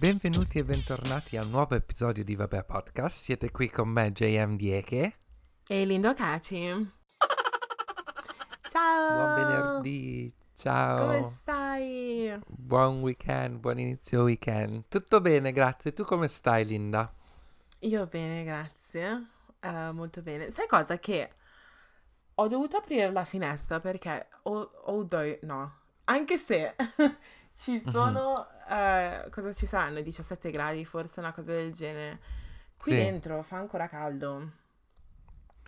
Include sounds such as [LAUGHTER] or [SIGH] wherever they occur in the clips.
Benvenuti e bentornati a un nuovo episodio di Vabbè Podcast. Siete qui con me, JM Dieke. E Lindo Caci. Ciao! Buon venerdì, ciao. Come stai? Buon weekend, buon inizio weekend. Tutto bene, grazie. Tu come stai, Linda? Io bene, grazie. Eh, molto bene. Sai cosa? Che ho dovuto aprire la finestra perché ho, ho do- no, anche se [LAUGHS] ci sono, eh, cosa ci saranno? 17 gradi, forse una cosa del genere. Qui Sì. dentro fa ancora caldo.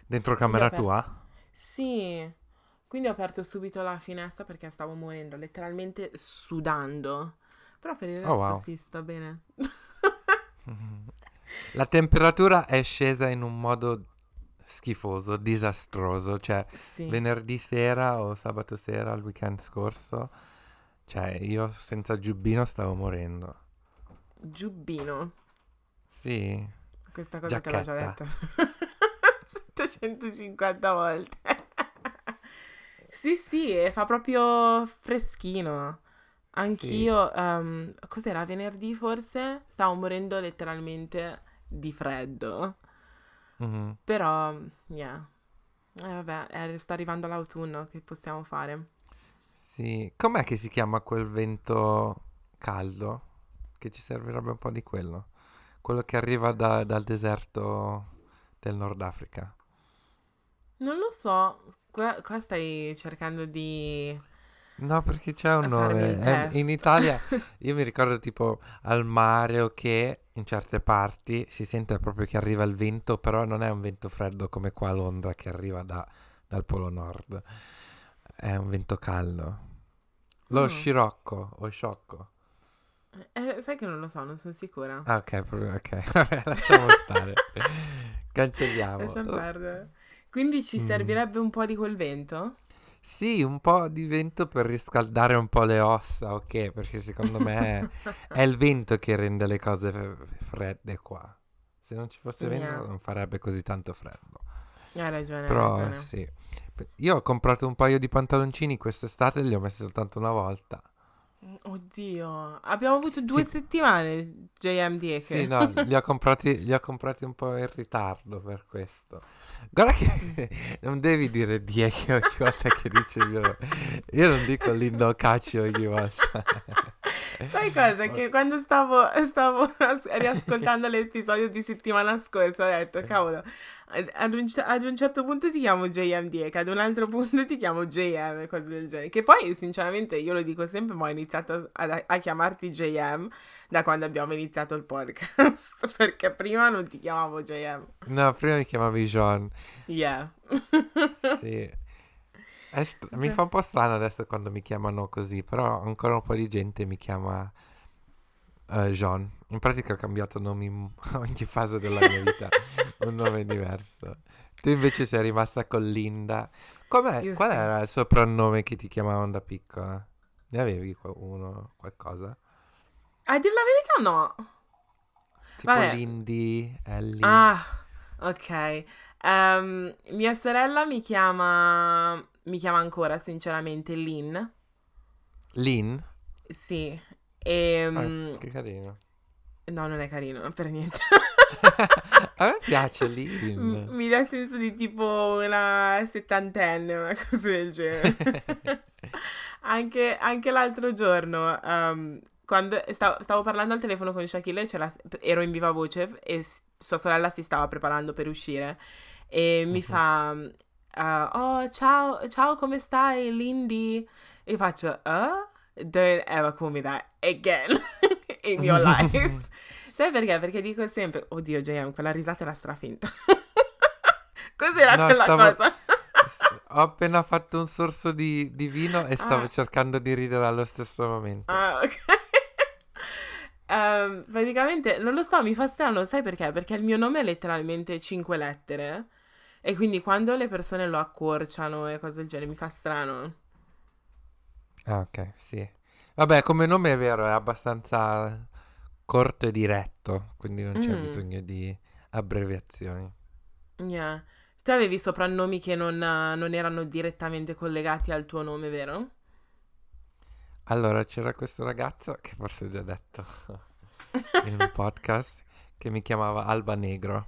Dentro camera aperto. tua? Sì, quindi ho aperto subito la finestra perché stavo morendo, letteralmente sudando. Però per il resto Oh, wow. sì, sta bene. [LAUGHS] La temperatura è scesa in un modo schifoso, disastroso. Cioè, Sì. venerdì sera o sabato sera, il weekend scorso, cioè, io senza giubbino stavo morendo. Giubbino. Sì. Questa cosa te l'ho già Giacchetta. detta [LAUGHS] 750 volte. [LAUGHS] sì, sì, fa proprio freschino. Anch'io, ehm, cos'era venerdì forse? Stavo morendo letteralmente di freddo. Mhm. Però, yeah. Eh, vabbè, eh, sta arrivando l'autunno, che possiamo fare? Sì, com'è che si chiama quel vento caldo? Che ci servirebbe un po' di quello. Quello che arriva da- dal deserto del Nord Africa. Non lo so. Qua, qua stai cercando di No, perché c'è un nome. in Italia, [LAUGHS] io mi ricordo tipo al mare o che in certe parti si sente proprio che arriva il vento, però non è un vento freddo come qua a Londra che arriva da- dal Polo Nord. È un vento caldo. Lo Mm. scirocco o sciocco. Eh, sai che non lo so, non sono sicura. Ah, ok, ok. [LAUGHS] Vabbè, lasciamo stare. [LAUGHS] Cancelliamo. Lasciamo Oh, perdere. Quindi ci Mm. servirebbe un po' di quel vento? Sì, un po' di vento per riscaldare un po' le ossa, ok? Perché secondo me [LAUGHS] è il vento che rende le cose f- fredde qua. Se non ci fosse vento Yeah. non farebbe così tanto freddo. Hai ragione, hai Però ragione. sì. Io ho comprato un paio di pantaloncini quest'estate e li ho messi soltanto una volta. Oddio, abbiamo avuto due Sì. settimane JMD Sì, no, li ho [LAUGHS] comprati, li ho comprati un po' in ritardo per questo. Guarda che [LAUGHS] non devi dire Diego ogni volta che mio nome. Io non dico Lindo Cacci ogni volta. Sai cosa? Che quando stavo, stavo as- riascoltando l'episodio di settimana scorsa ho detto, cavolo, ad un, ad un certo punto ti chiamo JMD, ad un altro punto ti chiamo JM e cose del genere. Che poi, sinceramente, io lo dico sempre, ma ho iniziato a, a chiamarti JM da quando abbiamo iniziato il podcast, [LAUGHS] perché prima non ti chiamavo JM. No, prima mi chiamavi John. Yeah. Sì. È str- mi fa un po' strano adesso quando mi chiamano così, però ancora un po' di gente mi chiama eh, John. In pratica ho cambiato nomi in [LAUGHS] ogni fase della mia vita, [LAUGHS] un nome diverso. Tu invece sei rimasta con Linda. Com'è? Qual era il soprannome che ti chiamavano da piccola? Ne avevi uno, qualcosa? A dire la verità no. Tipo Vabbè. Lindy, Ellie. Ah, ok. Ehm, mia sorella mi chiama, mi chiama ancora sinceramente Lynn. Lynn? Sì. Ah, E, che carino. no, non è carino, per niente. [LAUGHS] A me piace [LAUGHS] Lynn. M- mi dà senso di tipo una settantenne, una cosa del genere. [LAUGHS] anche, anche l'altro giorno, ehm, quando stavo, stavo parlando al telefono con Shaquille, ero in viva voce e sua sorella si stava preparando per uscire e mi Mhm. fa, eh, oh ciao, ciao come stai Lindy? E io faccio, uh? Don't ever call me that again [LAUGHS] in your life. [LAUGHS] Sai perché? Perché dico sempre, oddio JM, quella risata era strafinta. [LAUGHS] Cos'era No, quella stavo- cosa? Ho appena fatto un sorso di, di vino e stavo Ah. cercando di ridere allo stesso momento. Ah, ok. Ehm, praticamente, non lo so, mi fa strano, sai perché? Perché il mio nome è letteralmente cinque lettere e quindi quando le persone lo accorciano e cose del genere mi fa strano. Ah, ok, sì. Vabbè, come nome è vero, è abbastanza corto e diretto, quindi non c'è Mm. bisogno di abbreviazioni. Yeah. Tu avevi soprannomi che non, non erano direttamente collegati al tuo nome, vero? Allora, c'era questo ragazzo che forse ho già detto. [LAUGHS] in un podcast che mi chiamava Alba Negro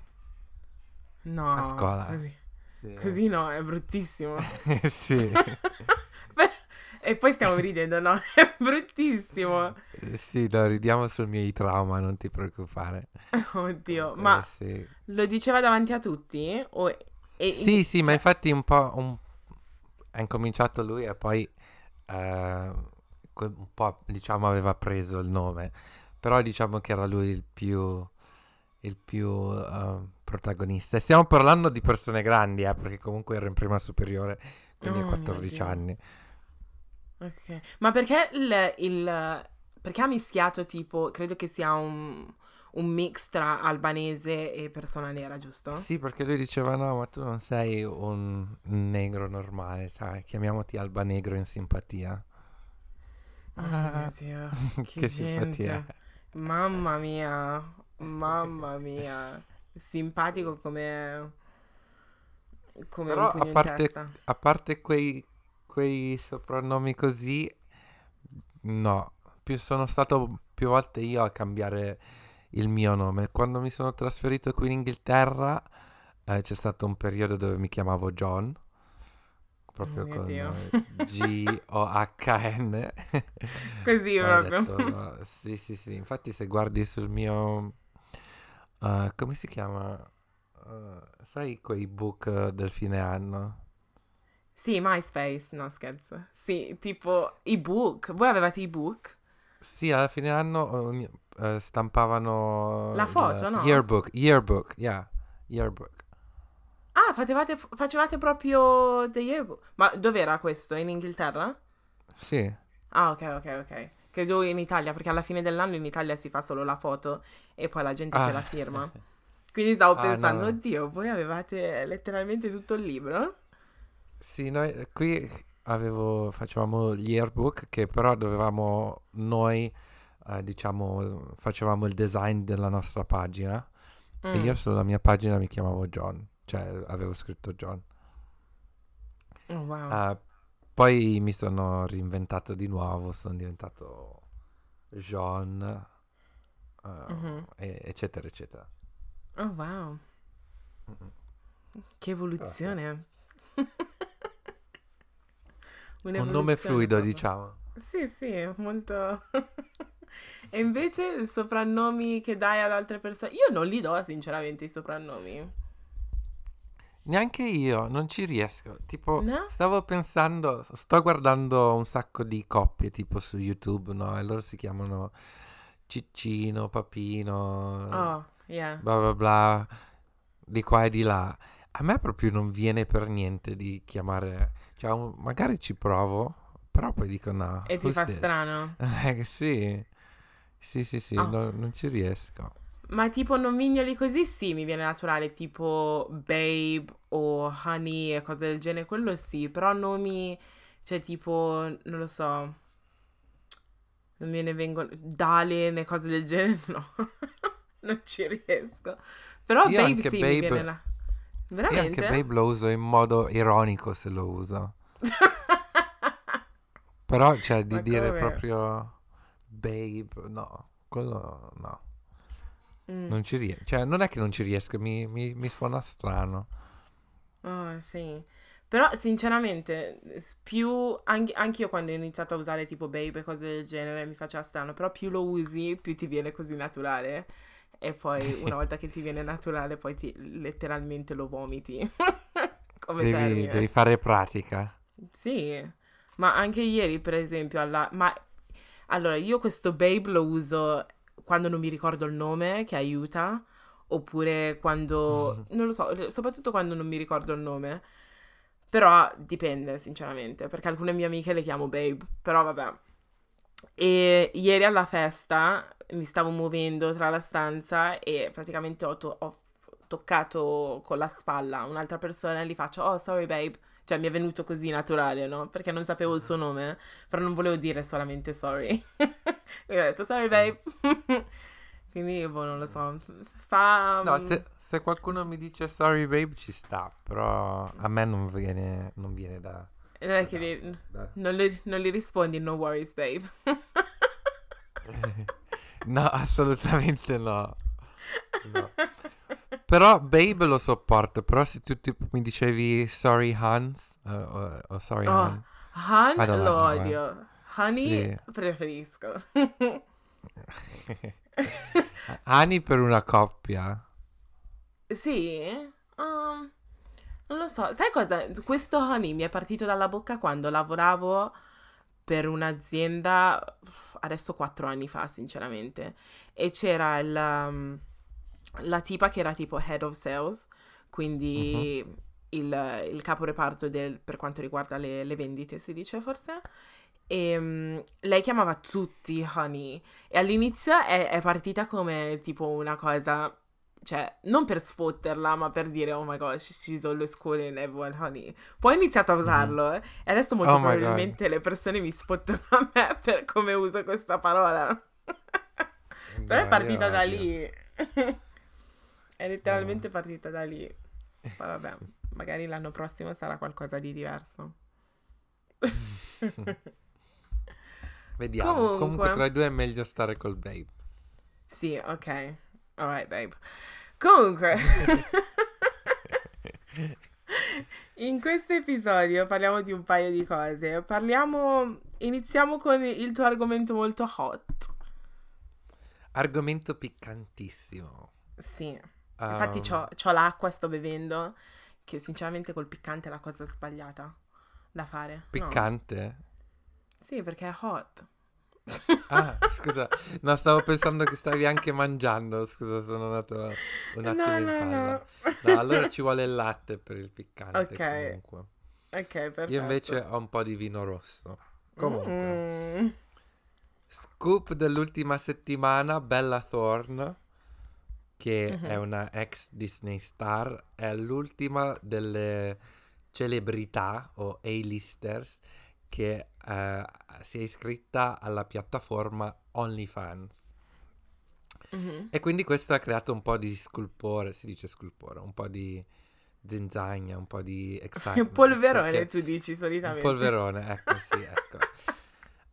No. a scuola. Così, Sì. così no, è bruttissimo. [LAUGHS] sì. [LAUGHS] e poi stiamo ridendo, no? [LAUGHS] È bruttissimo. sì, lo ridiamo sul mio trauma, non ti preoccupare. Oddio, Eh, ma sì. lo diceva davanti a tutti? O... e- Sì, sì, ma cioè- infatti un po'... un- Ha incominciato lui e poi que- un po', diciamo, aveva preso il nome. Però diciamo che era lui il più... il più eh, protagonista. E stiamo parlando di persone grandi, eh, perché comunque ero in prima superiore, quindi Oh a mio 14 Dio. anni. Ok. Ma perché il, il- Perché ha mischiato tipo... Credo che sia un, un mix tra albanese e persona nera, giusto? Sì, perché lui diceva no, ma tu non sei un negro normale, cioè chiamiamoti Alba Negro in simpatia. Oh mio Dio, [LAUGHS] che, che simpatia. Mamma mia, mamma mia. Simpatico come... Come Però a parte, a parte quei, quei soprannomi così, no, più sono stato più volte io a cambiare il mio nome. Quando mi sono trasferito qui in Inghilterra eh, c'è stato un periodo dove mi chiamavo John, proprio Oh con eh, G-O-H-N. [LAUGHS] Così proprio. detto, sì, sì, sì, infatti se guardi sul mio... eh, come si chiama? Eh, sai quei book del fine anno? Sì, MySpace, no scherzo. Sì, tipo i book. Voi avevate i book? Sì, alla fine anno ogni- eh, stampavano La foto, no? Yearbook, yearbook, yeah, yearbook. Ah, facevate, facevate proprio The Yearbook. Ma dov'era questo? In Inghilterra? Sì, Ah, ok, ok, ok. Credo in Italia, perché alla fine dell'anno in Italia si fa solo la foto e poi la gente Ah. te la firma. [LAUGHS] Quindi stavo Ah, pensando, no. oddio, voi avevate letteralmente tutto il libro? Sì, noi qui avevo, facevamo gli yearbook che però dovevamo noi, eh, diciamo, facevamo il design della nostra pagina e Mm. io sulla mia pagina mi chiamavo John, cioè avevo scritto John. Oh, wow. Ah, poi mi sono reinventato di nuovo, sono diventato John, eh, Mhm. e- eccetera, eccetera. Oh, wow. Mm-mm. Che evoluzione. [LAUGHS] Un nome fluido, proprio. diciamo. Sì, sì, molto... [LAUGHS] e invece soprannomi che dai ad altre persone... Io non li do, sinceramente, i soprannomi. Neanche io, non ci riesco. Tipo, No? stavo pensando, sto guardando un sacco di coppie tipo su YouTube, no? E loro si chiamano Ciccino, Papino, Oh, yeah. bla bla bla, di qua e di là. A me proprio non viene per niente di chiamare, cioè un- magari ci provo, però poi dico no. E ti fa this? strano. [LAUGHS] Eh, sì, sì, sì, sì, Ah. no- non ci riesco. Ma tipo nomignoli così sì, mi viene naturale, tipo Babe o Honey e cose del genere, quello sì, però nomi, cioè tipo, non lo so, non me ne vengono, Dalen e cose del genere, [LAUGHS] no, non ci riesco. Però Io Babe sì, mi Babe- viene la... Veramente? anche Babe lo uso in modo ironico se lo uso. [LAUGHS] Però, cioè, di Ma dire come? proprio babe, no, quello no, Mm. non ci riesco. Cioè, non è che non ci riesco, mi, mi, mi suona strano. Oh, sì. Però sinceramente, più anche anch'io quando ho iniziato a usare tipo babe e cose del genere mi faceva strano, però più lo usi, più ti viene così naturale. E poi [LAUGHS] una volta che ti viene naturale, poi ti letteralmente lo vomiti. [LAUGHS] Come Devi, termine. devi fare pratica. Sì, ma anche ieri, per esempio, alla... ma allora io questo babe lo uso quando non mi ricordo il nome, che aiuta, oppure quando, [LAUGHS] non lo so, soprattutto quando non mi ricordo il nome. Però dipende, sinceramente, perché alcune mie amiche le chiamo babe, però vabbè. E ieri alla festa mi stavo muovendo tra la stanza e praticamente ho, to- ho toccato con la spalla un'altra persona e gli faccio, oh, sorry babe. Cioè mi è venuto così naturale, no? Perché non sapevo il suo nome, però non volevo dire solamente sorry. [LAUGHS] e ho detto, sorry babe. [LAUGHS] Quindi, boh, non lo so. Fa... No, se, se qualcuno mi dice sorry babe ci sta, però a me non viene, non viene da... Non è che li- non, li, non li rispondi, no worries babe. [LAUGHS] No, assolutamente no. no. Però Babe lo sopporto, però se tu tipo, mi dicevi Sorry Hans uh, o, o Sorry Oh, Han, Han lo eh. odio. Honey Sì. preferisco. [LAUGHS] Ani per una coppia. Sì? Um, non lo so. Sai cosa? Questo honey mi è partito dalla bocca quando lavoravo per un'azienda, adesso quattro anni fa, sinceramente. E c'era il, um, la tipa che era tipo head of sales, quindi il, il caporeparto del- per quanto riguarda le, le vendite, si dice forse. E mm, lei chiamava tutti honey. E all'inizio è, è partita come tipo una cosa cioè, non per sfotterla, ma per dire, oh my gosh, she's always calling everyone honey. Poi ho iniziato a usarlo, eh, e adesso molto Oh my God. probabilmente le persone mi spottano a me [LAUGHS] per come uso questa parola. Però è partita io da lì. [LAUGHS] è letteralmente partita da lì. Poi vabbè, [LAUGHS] magari l'anno prossimo sarà qualcosa di diverso. [LAUGHS] Vediamo. Comunque. Comunque. tra i due è meglio stare col Babe. Sì, ok. Alright, babe. Comunque, [LAUGHS] in questo episodio parliamo di un paio di cose. Parliamo, iniziamo con il tuo argomento molto hot. Argomento piccantissimo. Sì, Um, c'ho, c'ho l'acqua, sto bevendo, che sinceramente col piccante è la cosa sbagliata da fare. No? Piccante? Sì, perché è hot. Ah, [LAUGHS] scusa. No, stavo pensando che stavi anche mangiando. Scusa, sono andato un attimo No, in no, palla. no. No, allora ci vuole il latte per il piccante Ok, comunque. Ok, perfetto. Io invece ho un po' di vino rosso. Comunque, Mm. scoop dell'ultima settimana, Bella Thorne, che Mhm. è una ex Disney star, è l'ultima delle celebrità o A-listers che eh, si è iscritta alla piattaforma OnlyFans. Mhm. E quindi questo ha creato un po' di sculpore, si dice sculpore, un po' di zinzagna, un po' di excitement. Polverone, perché- tu dici Un solitamente. polverone, ecco sì, ecco. [LAUGHS]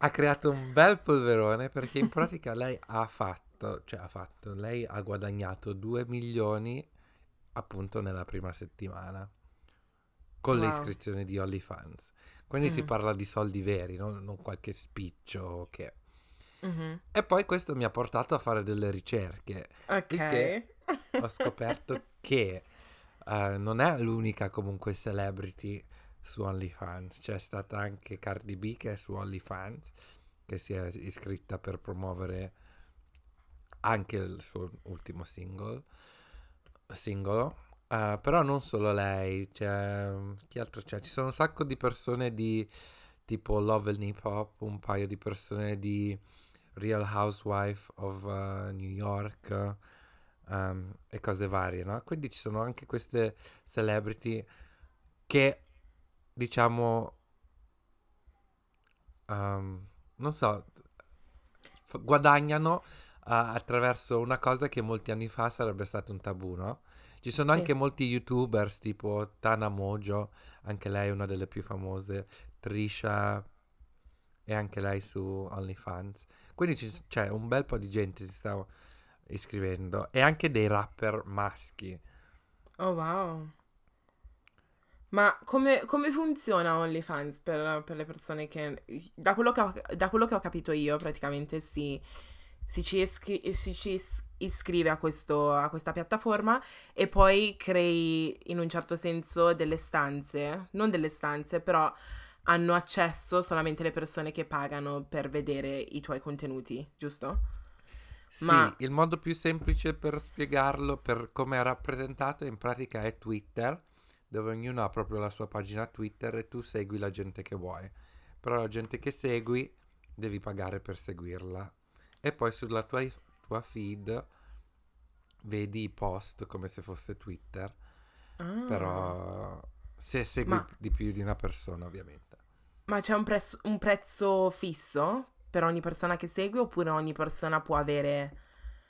Ha creato un bel polverone perché in pratica lei ha fatto, cioè ha fatto, lei ha guadagnato 2 milioni appunto nella prima settimana con le Wow. iscrizioni di OnlyFans. Quindi si Mhm. parla di soldi veri, non, non qualche spiccio che... Mhm. E poi questo mi ha portato a fare delle ricerche. Ok. ho scoperto [LAUGHS] che eh, non è l'unica comunque celebrity su OnlyFans. C'è stata anche Cardi B che è su OnlyFans, che si è iscritta per promuovere anche il suo ultimo single, singolo. Eh, però non solo lei, c'è, chi altro c'è? Ci sono un sacco di persone di tipo Love and Hip Hop, un paio di persone di Real Housewife of uh, New York um, e cose varie, no? Quindi ci sono anche queste celebrity che, diciamo, um, non so, guadagnano uh, attraverso una cosa che molti anni fa sarebbe stato un tabù, no? Ci sono Sì. anche molti youtubers tipo Tana Mojo, anche lei è una delle più famose, Trisha e anche lei su OnlyFans. Quindi c'è un bel po' di gente si sta iscrivendo e anche dei rapper maschi. Oh wow. Ma come, come funziona OnlyFans per, per le persone che... Da quello che ho, da quello che ho capito io, praticamente si, si ci, iscri- si ci is- iscrive a, questo, a questa piattaforma e poi crei in un certo senso delle stanze, non delle stanze, però hanno accesso solamente le persone che pagano per vedere i tuoi contenuti, giusto? Sì, Ma- il modo più semplice per spiegarlo, per come è rappresentato in pratica è Twitter, dove ognuno ha proprio la sua pagina Twitter e tu segui la gente che vuoi. Però la gente che segui devi pagare per seguirla. E poi sulla tua, tua feed vedi i post come se fosse Twitter, Ah. però se segui Ma- di più di una persona ovviamente. Ma c'è un, prezzo- un prezzo fisso per ogni persona che segue oppure ogni persona può avere...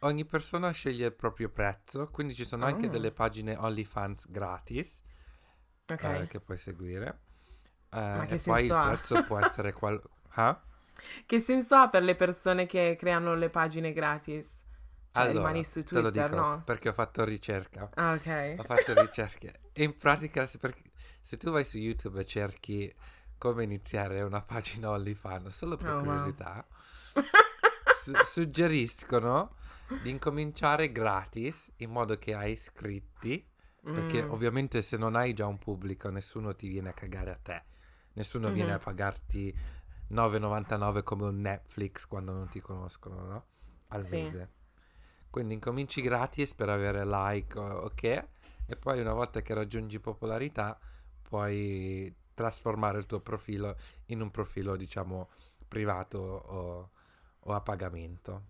Ogni persona sceglie il proprio prezzo, quindi ci sono anche Ah. delle pagine OnlyFans gratis Ok. eh, che puoi seguire. Eh, che e poi il ha? prezzo può essere qual... [LAUGHS] Ah? Che senso ha per le persone che creano le pagine gratis? Cioè, Allora, rimani su Twitter, dico no? perché ho fatto ricerca. Ah, Ho ok. fatto ricerche. E in pratica, se, perché- se tu vai su YouTube e cerchi come iniziare una pagina OnlyFans, solo per Oh, wow. curiosità, su- [LAUGHS] suggeriscono di incominciare gratis, in modo che hai iscritti, perché Mm, ovviamente se non hai già un pubblico, nessuno ti viene a cagare a te. Nessuno viene a pagarti 9,99 come un Netflix quando non ti conoscono, no? Al Sì. mese. Quindi incominci gratis per avere like ok, e poi una volta che raggiungi popolarità puoi trasformare il tuo profilo in un profilo, diciamo, privato o, o a pagamento.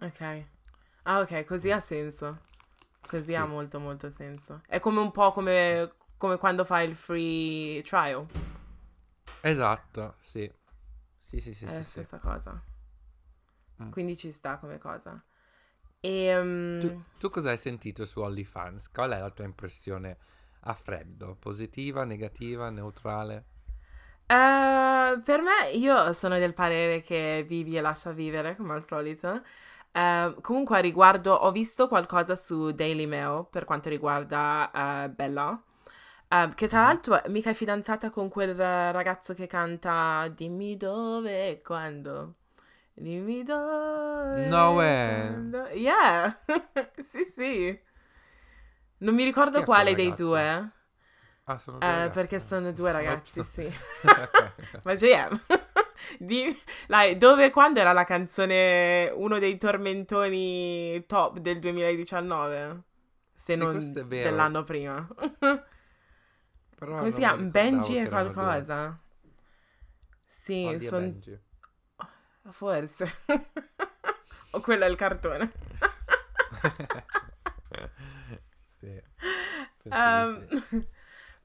Ok. Ah, ok, così ha senso. Così ha Sì. molto, molto senso. È come un po' come, come quando fai il free trial. Esatto, sì. Sì, sì, sì, È sì, la sì. stessa cosa. Mm. Quindi ci sta come cosa. E... Tu, tu cosa hai sentito su OnlyFans? Qual è la tua impressione a freddo? Positiva, negativa, neutrale? Eh, per me, io sono del parere che vivi e lascia vivere, come al solito. Eh, comunque, a riguardo, ho visto qualcosa su Daily Mail per quanto riguarda eh, Bella, eh, che tra l'altro mica è fidanzata con quel ragazzo che canta Dimmi dove e quando. Dimmi dove No way. quando. Yeah, [LAUGHS] sì, sì. Non mi ricordo quale dei due. Ah, sono due Eh, ragazze. perché sono due ragazzi, Ops. sì. [LAUGHS] Ma JM, [LAUGHS] di, dove e quando era la canzone uno dei tormentoni top del 2019? Se Sì, non dell'anno prima. Però Come si chiama? Benji due. qualcosa? Sì, Holly e son- Benji. forse. [LAUGHS] o quello è il cartone. [LAUGHS] sì, penso di Ehm, sì. [LAUGHS]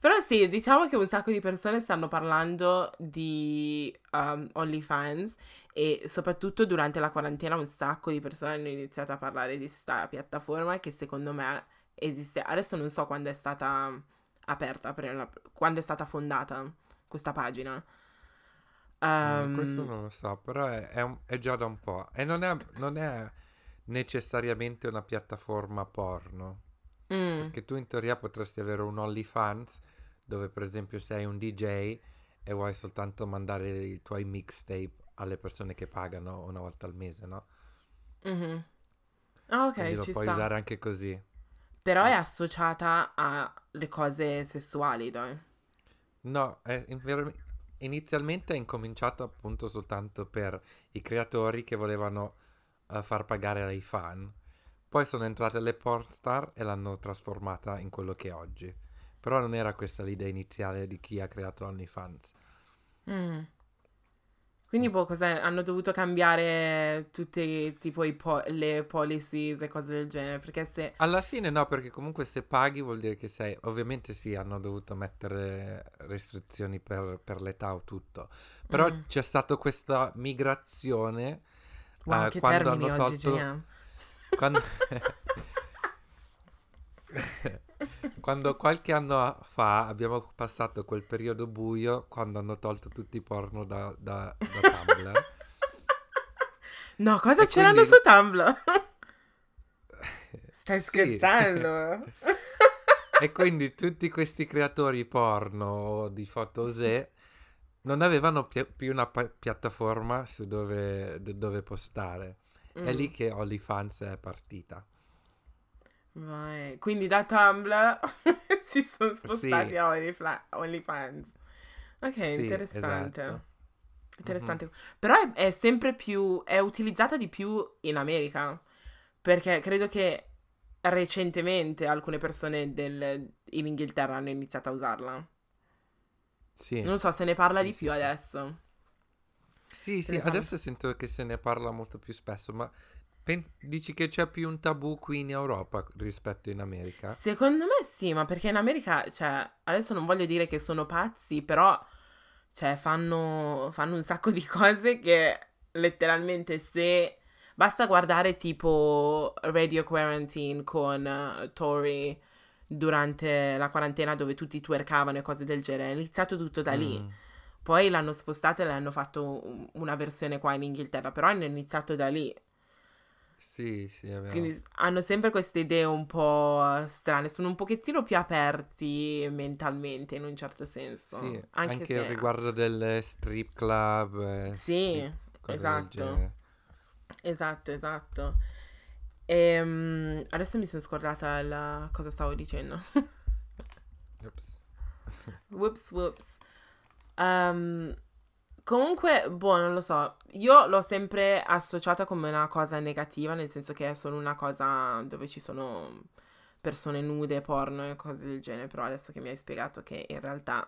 Però sì, diciamo che un sacco di persone stanno parlando di um, OnlyFans e soprattutto durante la quarantena un sacco di persone hanno iniziato a parlare di questa piattaforma che secondo me esiste. Adesso non so quando è stata aperta, per la- quando è stata fondata questa pagina. Mm, Ehm, Questo non lo so, però è, è un- è già da un po'. E non è, non è necessariamente una piattaforma porno. mm, Perché tu in teoria potresti avere un OnlyFans dove per esempio sei un DJ e vuoi soltanto mandare i tuoi mixtape alle persone che pagano una volta al mese, no? mhm. Ah, ok, Quindi lo puoi sta. usare anche così. Però è associata alle cose sessuali, dai. No, è in ver- inizialmente è incominciato appunto soltanto per i creatori che volevano eh, far pagare ai fan. Poi sono entrate le pornstar e l'hanno trasformata in quello che è oggi. Però non era questa l'idea iniziale di chi ha creato OnlyFans. Mm. Quindi, boh, cos'è? Hanno dovuto cambiare tutte, tipo, po- le policies e cose del genere, perché se... Alla fine no, perché comunque se paghi vuol dire che sei... Ovviamente sì, hanno dovuto mettere restrizioni per, per l'età o tutto. Però Mm. c'è stata questa migrazione Wow, eh, che quando termini hanno oggi, tolto... JM. Quando... [LAUGHS] [LAUGHS] quando qualche anno fa abbiamo passato quel periodo buio quando hanno tolto tutti i porno da, da, da Tumblr. No, cosa E c'erano quindi- su Tumblr? [LAUGHS] Stai Sì. scherzando? [LAUGHS] E quindi tutti questi creatori porno di fotose non avevano pi- più una pa- piattaforma su dove, d- dove postare. È Mm, lì che OnlyFans è partita. Vai. Quindi da Tumblr [LAUGHS] si sono spostati Sì. a Onlyfla- OnlyFans. Ok, Sì, interessante. esatto. Interessante. Però è, è sempre più, è utilizzata di più in America, perché credo che recentemente alcune persone del- in Inghilterra hanno iniziato a usarla. Sì. Non so se ne parla Sì, di più adesso. Sì, Se sì, adesso sento che se ne parla molto più spesso, ma pen- dici che c'è più un tabù qui in Europa rispetto in America? Secondo me sì, ma perché in America, cioè, adesso non voglio dire che sono pazzi, però, cioè, fanno, fanno un sacco di [LAUGHS] cose che letteralmente se... Basta guardare tipo Radio Quarantine con eh, Tori durante la quarantena dove tutti twerkavano e cose del genere. È iniziato tutto da lì. Mm, Poi l'hanno spostato e l'hanno fatto una versione qua in Inghilterra, però hanno iniziato da lì. Sì, sì, è vero. Quindi hanno sempre queste idee un po' strane, sono un pochettino più aperti mentalmente in un certo senso. Sì, anche, anche se... riguardo del strip club. eh, Sì, strip, esatto. genere. Esatto, esatto. Ehm, adesso mi sono scordata la... cosa stavo dicendo. Ops. [LAUGHS] Whoops, whoops. Ehm, comunque, boh, non lo so. Io l'ho sempre associata come una cosa negativa, nel senso che è solo una cosa dove ci sono persone nude, porno e cose del genere. Però adesso che mi hai spiegato che in realtà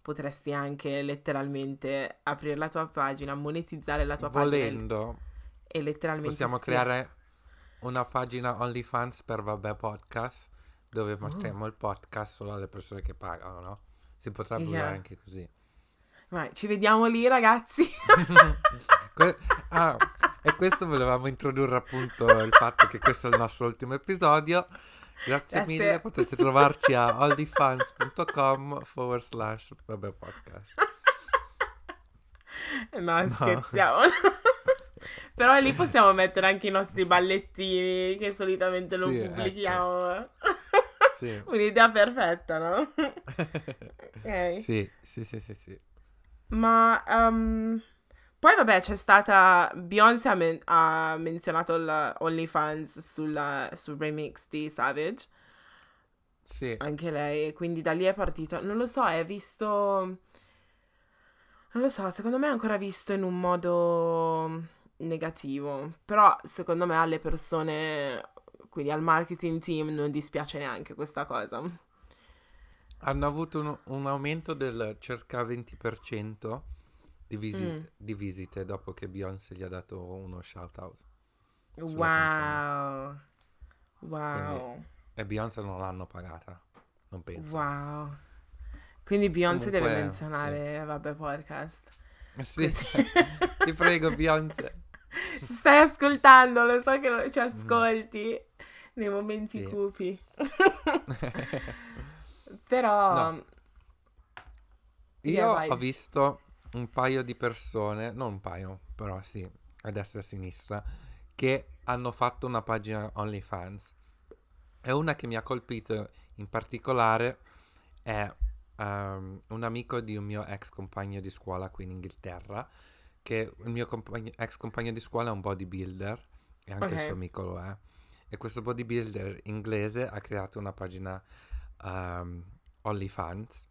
potresti anche letteralmente aprire la tua pagina, monetizzare la tua pagina Volendo, e letteralmente possiamo scrivere- creare una pagina OnlyFans per Vabbè Podcast dove mettiamo il podcast solo alle persone che pagano, no? Si potrebbe Yeah. usare anche così. Vai, ci vediamo lì, ragazzi. [LAUGHS] Ah, e questo volevamo introdurre appunto il fatto che questo è il nostro ultimo episodio. Grazie Grazie. mille, potete trovarci a onlyfans.com forward slash vabbè podcast. [LAUGHS] No, scherziamo. [LAUGHS] Però lì possiamo mettere anche i nostri ballettini che solitamente non Sì, ecco. pubblichiamo. Sì. Un'idea perfetta, no? Ok. sì, sì, sì, sì, sì. Ma ehm, poi vabbè c'è stata Beyoncé ha, men- ha menzionato il OnlyFans sulla- sul remix di Savage, Sì, anche lei, e quindi da lì è partito. Non lo so, è visto non lo so, secondo me è ancora visto in un modo negativo, però secondo me alle persone, quindi al marketing team non dispiace neanche questa cosa. Hanno avuto un, un aumento del circa 20% di, visi- Mm. di visite dopo che Beyoncé gli ha dato uno shout out. Wow. Wow. E Beyoncé non l'hanno pagata, non penso. Wow. Quindi Beyoncé deve menzionare, vabbè, podcast. Eh Sì, [LAUGHS] ti prego Beyoncé. Stai ascoltando, lo so che non ci ascolti nei momenti Mm. Sì. cupi. [LAUGHS] Però... No. Yeah, Io vai. ho visto un paio di persone, non un paio, però sì, a destra e a sinistra, che hanno fatto una pagina OnlyFans. E una che mi ha colpito in particolare è ehm, un amico di un mio ex compagno di scuola qui in Inghilterra, che il mio compagno- ex compagno di scuola è un bodybuilder e anche il Ok. suo amico lo è. E questo bodybuilder inglese ha creato una pagina ehm, OnlyFans.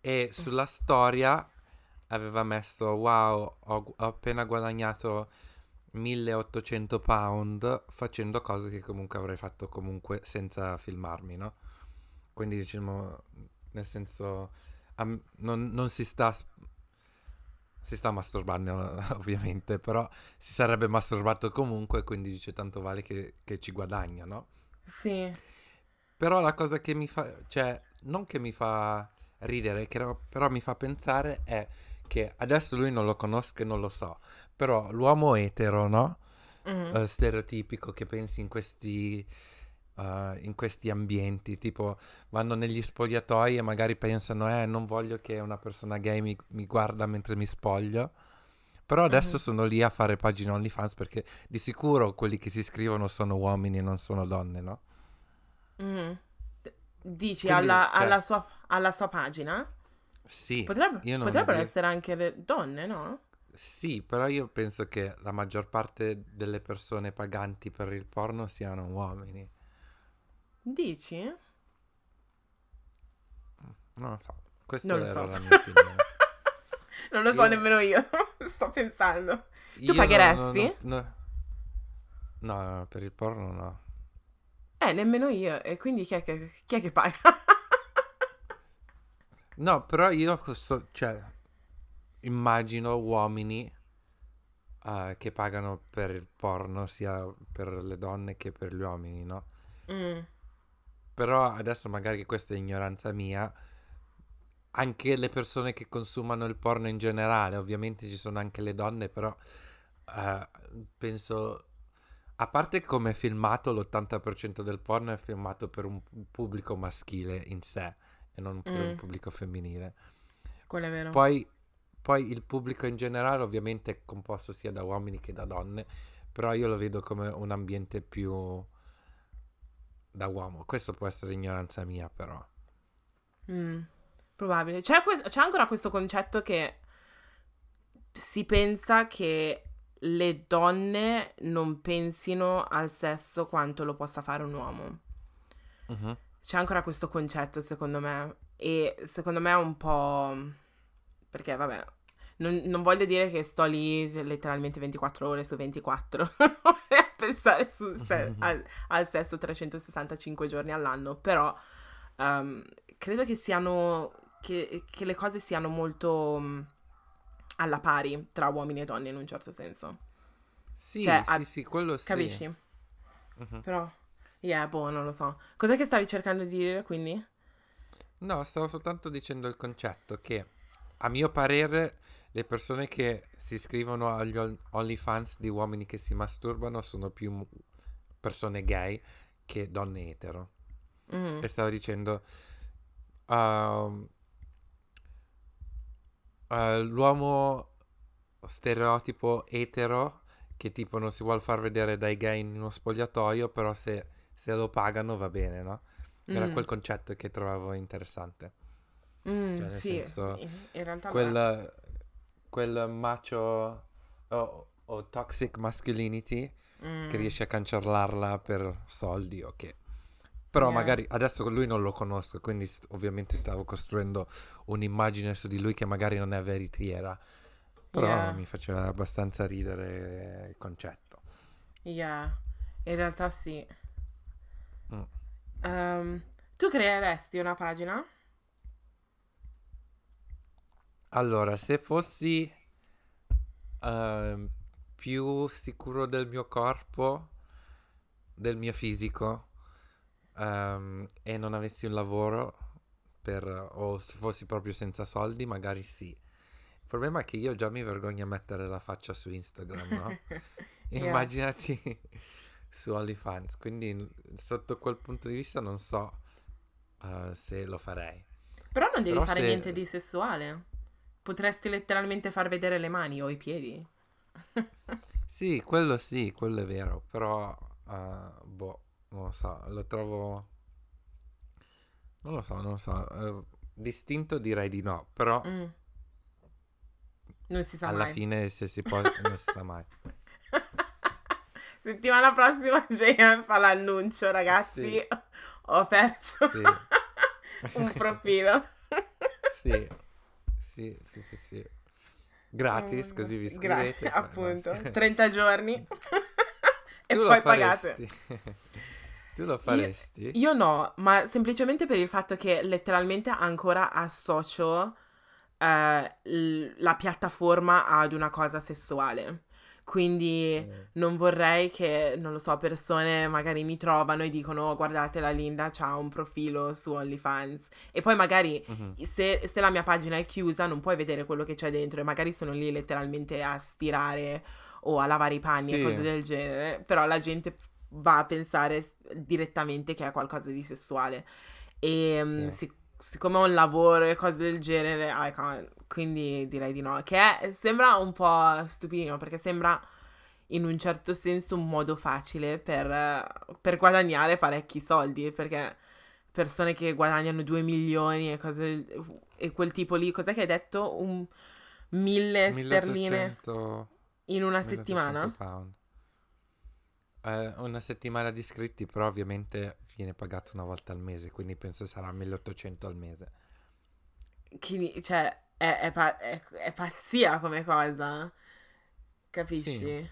E sulla storia aveva messo wow ho, ho appena guadagnato 1800 pound facendo cose che comunque avrei fatto comunque senza filmarmi no? Quindi diciamo nel senso am- non, non si sta si sta masturbando [LAUGHS] ovviamente però si sarebbe masturbato comunque quindi dice tanto vale che, che ci guadagna no? Sì. Però la cosa che mi fa, cioè, non che mi fa ridere, che però mi fa pensare è che adesso lui non lo conosco e non lo so, però l'uomo etero, no? Mhm. Eh, stereotipico che pensi in questi, eh, in questi ambienti, tipo vanno negli spogliatoi e magari pensano, eh, non voglio che una persona gay mi, mi guarda mentre mi spoglio. Però adesso Mhm. sono lì a fare pagine OnlyFans perché di sicuro quelli che si iscrivono sono uomini e non sono donne, no? D- Dici Quindi, alla, cioè- alla sua, alla sua pagina? Sì. Potrebbe- potrebbero ries- essere anche le donne, no? Sì, però io penso che la maggior parte delle persone paganti per il porno siano uomini. Dici? Non lo so, questa Non lo so. la mia opinione. [LAUGHS] Non lo so Io- nemmeno io. [LAUGHS] Sto pensando. Io pagheresti? No, no, no, no, per il porno no. Eh, nemmeno io. E quindi chi è che, chi è che paga? [LAUGHS] No, però io so- cioè, immagino uomini eh, che pagano per il porno sia per le donne che per gli uomini, no? Mm. Però adesso magari che questa è ignoranza mia, anche le persone che consumano il porno in generale, ovviamente ci sono anche le donne, però eh, penso, a parte come è filmato, l'80% del porno è filmato per un pubblico maschile in sé e non per un Mm. pubblico femminile. quello è vero. Poi, poi il pubblico in generale ovviamente è composto sia da uomini che da donne, però io lo vedo come un ambiente più da uomo. Questo può essere ignoranza mia, però. Mm, probabile. C'è, que- c'è ancora questo concetto che si pensa che le donne non pensino al sesso quanto lo possa fare un uomo. Mhm. C'è ancora questo concetto, secondo me, e secondo me è un po'... perché, vabbè, non, non voglio dire che sto lì letteralmente 24 ore su 24 [LAUGHS] a pensare se- al, al sesso 365 giorni all'anno, però ehm, credo che siano... Che, che le cose siano molto alla pari tra uomini e donne in un certo senso. Sì, Cioè, sì, a- sì, quello sì. Capisci? Mhm. Però, yeah, boh, non lo so. Cos'è che stavi cercando di dire quindi? No, stavo soltanto dicendo il concetto che, a mio parere, le persone che si iscrivono agli on- OnlyFans di uomini che si masturbano sono più persone gay che donne etero. Mm. E stavo dicendo, ehm, eh, l'uomo stereotipo etero che tipo non si vuole far vedere dai gay in uno spogliatoio, però se, se lo pagano va bene, no? Era Mm. quel concetto che trovavo interessante. Mm, Cioè, nel sì, senso, in realtà lo è. Quel, quel macho o, o toxic masculinity Mm. che riesce a cancellarla per soldi, ok. Però Yeah. magari adesso lui non lo conosco, quindi st- ovviamente stavo costruendo un'immagine su di lui che magari non è veritiera. Però Yeah. mi faceva abbastanza ridere il concetto. Yeah, in realtà sì. Mm. Ehm, tu creeresti una pagina? Allora, se fossi ehm, più sicuro del mio corpo, del mio fisico, ehm, e non avessi un lavoro per, o se fossi proprio senza soldi, magari sì. Il problema è che io già mi vergogno a mettere la faccia su Instagram, no? [LAUGHS] Yeah. Immaginati [LAUGHS] su OnlyFans, quindi sotto quel punto di vista non so eh, se lo farei. Però non devi Però fare se- niente di sessuale. Potresti letteralmente far vedere le mani o i piedi. [LAUGHS] Sì, quello sì, quello è vero, però, eh, boh, non lo so, lo trovo... Non lo so, non lo so, eh, distinto direi di no, però Mm. Non si sa alla mai. fine se si può [LAUGHS] non si sa mai. Settimana prossima [LAUGHS] Jayan fa l'annuncio, ragazzi. Sì. Ho aperto Sì. [LAUGHS] un profilo. Sì, sì, sì, sì, sì. Gratis, Oh, così vi gra- iscrivete. poi appunto, basta. 30 giorni. e Tu poi pagate. Tu lo faresti? Io no, ma semplicemente per il fatto che letteralmente ancora associo eh, l- la piattaforma ad una cosa sessuale. Quindi Mm. non vorrei che, non lo so, persone magari mi trovano e dicono "Oh, guardate la Linda c'ha un profilo su OnlyFans e poi magari Mhm. se, se la mia pagina è chiusa non puoi vedere quello che c'è dentro e magari sono lì letteralmente a stirare o a lavare i panni e Sì. cose del genere, però la gente va a pensare direttamente che è qualcosa di sessuale e mm, Sì. sic- siccome ho un lavoro e cose del genere, I can't- quindi direi di no, che è- sembra un po' stupidino perché sembra in un certo senso un modo facile per, per guadagnare parecchi soldi, perché persone che guadagnano 2 milioni e cose e quel tipo lì, cos'è che hai detto? Un mille sterline 1800 in una 1800 settimana? pound. Eh, una settimana di iscritti, però ovviamente viene pagato una volta al mese, quindi penso sarà 1800 al mese. Chi- cioè, è, è pa- è- è pazzia come cosa. Capisci? Sì.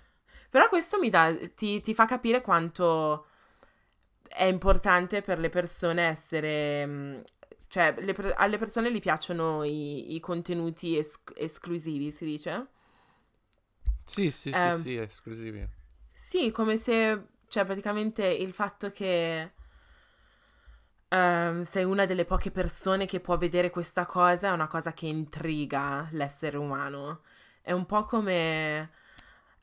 Però questo mi dà, ti, ti fa capire quanto è importante per le persone essere... mh, Cioè, le alle persone gli piacciono i, i contenuti es- esclusivi, si dice? Sì, sì, sì, Ehm, sì, esclusivi. Sì, come se, cioè praticamente il fatto che ehm, sei una delle poche persone che può vedere questa cosa è una cosa che intriga l'essere umano. È un po' come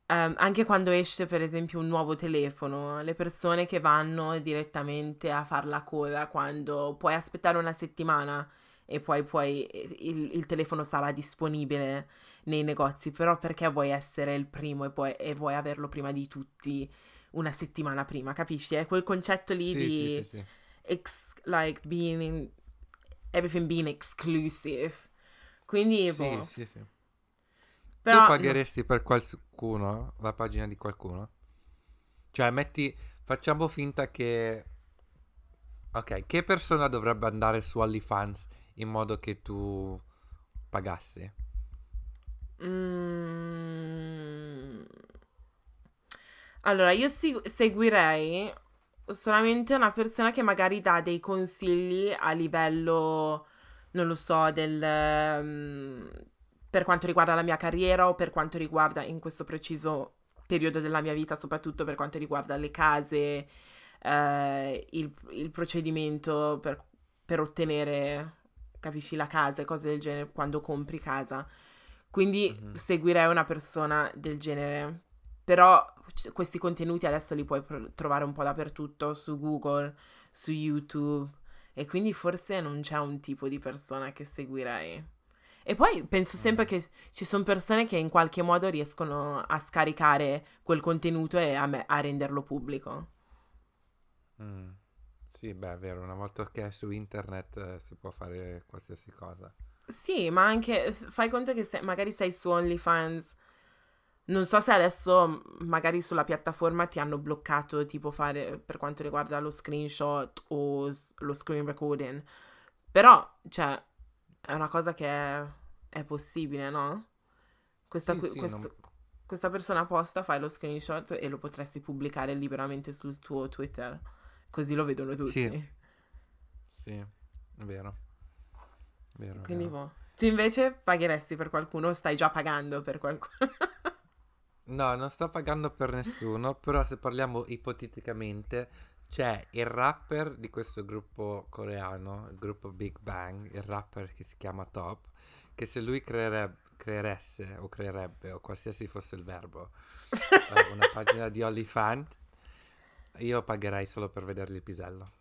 ehm, anche quando esce per esempio un nuovo telefono, le persone che vanno direttamente a far la coda quando puoi aspettare una settimana e poi, poi il, il, telefono sarà disponibile nei negozi, però perché vuoi essere il primo e, poi, e vuoi averlo prima di tutti una settimana prima, capisci? È quel concetto lì Sì, di sì, sì, sì. ex- like being in- everything being exclusive. Quindi, Sì, boh. sì, sì. Però, tu no. pagheresti per qualcuno la pagina di qualcuno? Cioè, metti, facciamo finta che... Ok, che persona dovrebbe andare su OnlyFans in modo che tu pagassi? Mm. Allora, io si- seguirei solamente una persona che magari dà dei consigli a livello, non lo so, del, ehm, per quanto riguarda la mia carriera o per quanto riguarda in questo preciso periodo della mia vita, soprattutto per quanto riguarda le case, eh, il, il procedimento per, per ottenere, capisci, la casa e cose del genere quando compri casa. Quindi Mhm. seguirei una persona del genere. Però c- questi contenuti adesso li puoi pro- trovare un po' dappertutto, su Google, su YouTube. E quindi forse non c'è un tipo di persona che seguirei. E poi penso sempre che ci sono persone che in qualche modo riescono a scaricare quel contenuto e a, me- a renderlo pubblico. Mm. Sì, beh, è vero, una volta che è su internet eh, si può fare qualsiasi cosa. Sì, ma anche fai conto che se- magari sei su OnlyFans. Non so se adesso magari sulla piattaforma ti hanno bloccato tipo fare per quanto riguarda lo screenshot o s- lo screen recording. Però, cioè, è una cosa che è, è possibile, no? Questa, Sì, qui- sì, questo- non- questa persona posta, fai lo screenshot e lo potresti pubblicare liberamente sul tuo Twitter. Così lo vedono tutti. Sì. Sì, è vero. Vero, Quindi, vero. boh. Tu invece pagheresti per qualcuno o stai già pagando per qualcuno? [LAUGHS] No, non sto pagando per nessuno, però se parliamo ipoteticamente, c'è il rapper di questo gruppo coreano, il gruppo Big Bang, il rapper che si chiama Top, che se lui creereb- creeresse o creerebbe, o qualsiasi fosse il verbo, [LAUGHS] eh, una pagina di OnlyFans, io pagherei solo per vedergli il pisello,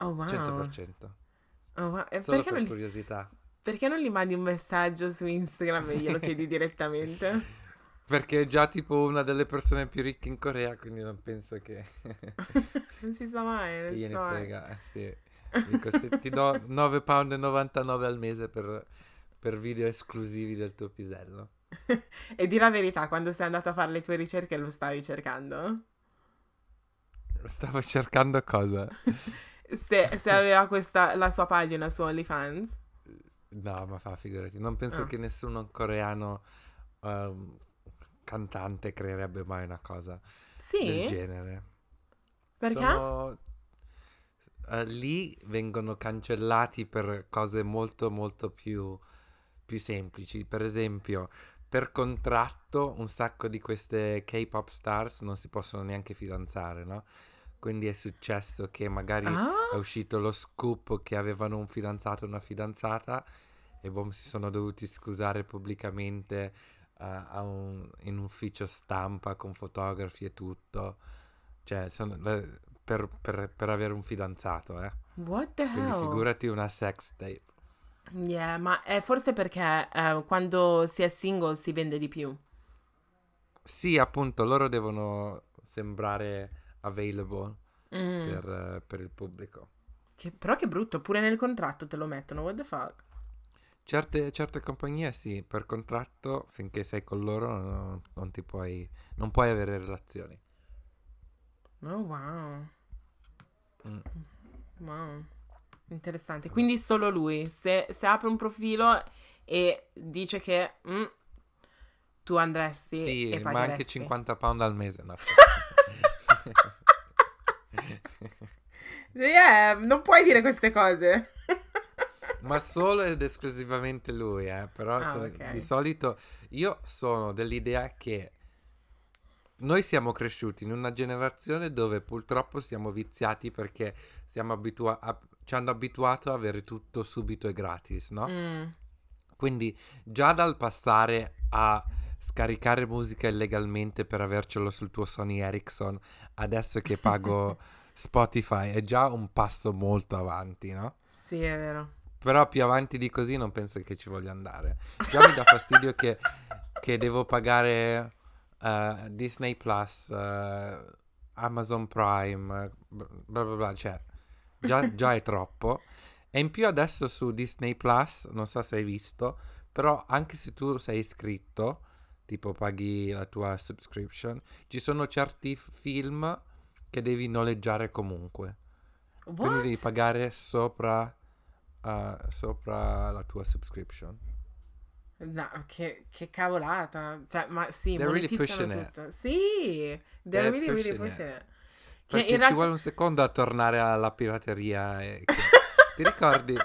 Oh wow. 100%, Oh, wow. E solo perché, per non gli, curiosità. perché non gli mandi un messaggio su Instagram e glielo chiedi direttamente? [LAUGHS] Perché è già tipo una delle persone più ricche in Corea, quindi non penso che... [LAUGHS] Non si sa mai, non si gliene sa mai. frega, eh, sì. Dico, se ti do 9,99 pound al mese per, per video esclusivi del tuo pisello. [LAUGHS] E di la verità, quando sei andato a fare le tue ricerche lo stavi cercando? Stavo cercando cosa? Se, se aveva questa, la sua pagina su OnlyFans? No, ma fa, figurati. Non penso Ah. che nessuno coreano ehm, cantante creerebbe mai una cosa del Sì? genere. Perché? Sono- eh, lì vengono cancellati per cose molto molto più, più semplici. Per esempio, per contratto un sacco di queste K-pop stars non si possono neanche fidanzare, no? Quindi è successo che magari è Ah, uscito lo scoop che avevano un fidanzato e una fidanzata e boom, si sono dovuti scusare pubblicamente eh, a un- in un ufficio stampa con fotografi e tutto. Cioè, sono- le- per, per- per avere un fidanzato, eh. what the Quindi hell? figurati una sex tape. Yeah, ma è forse perché eh, quando si è single si vende di più. Sì, appunto, loro devono sembrare available Mm. per, eh, per il pubblico. Che- però che brutto, pure nel contratto te lo mettono, what the fuck? Certe, certe compagnie sì, per contratto, finché sei con loro, non, non ti puoi, non puoi avere relazioni. Oh wow, Mm. wow, interessante. Quindi solo lui, se, se apre un profilo e dice che mm, tu andresti Sì, e ma anche pagheresti. 50 pound al mese, no? [LAUGHS] Yeah, non puoi dire queste cose. Ma solo ed esclusivamente lui, eh. Però Ah, sono- ok. di solito io sono dell'idea che noi siamo cresciuti in una generazione dove purtroppo siamo viziati perché siamo abitua- a- ci hanno abituato a avere tutto subito e gratis, no? Mm. Quindi già dal passare a scaricare musica illegalmente per avercelo sul tuo Sony Ericsson, adesso che pago [LAUGHS] Spotify, è già un passo molto avanti, no? Sì, è vero. Però più avanti di così non penso che ci voglia andare. Già mi dà fastidio che, [LAUGHS] che devo pagare uh, Disney Plus, uh, Amazon Prime, bla bla bla, cioè già, già è troppo. E in più adesso su Disney Plus, non so se hai visto, però anche se tu sei iscritto, tipo paghi la tua subscription, ci sono certi film che devi noleggiare comunque. What? Quindi devi pagare sopra, uh, sopra la tua subscription. No, che, che cavolata. Cioè, ma sì, They're really pushing it. tutto. Sì, they're, They're really, really pushing it. pushing it. Che Perché ci realtà... vuole un secondo a tornare alla pirateria. e [LAUGHS] ti ricordi?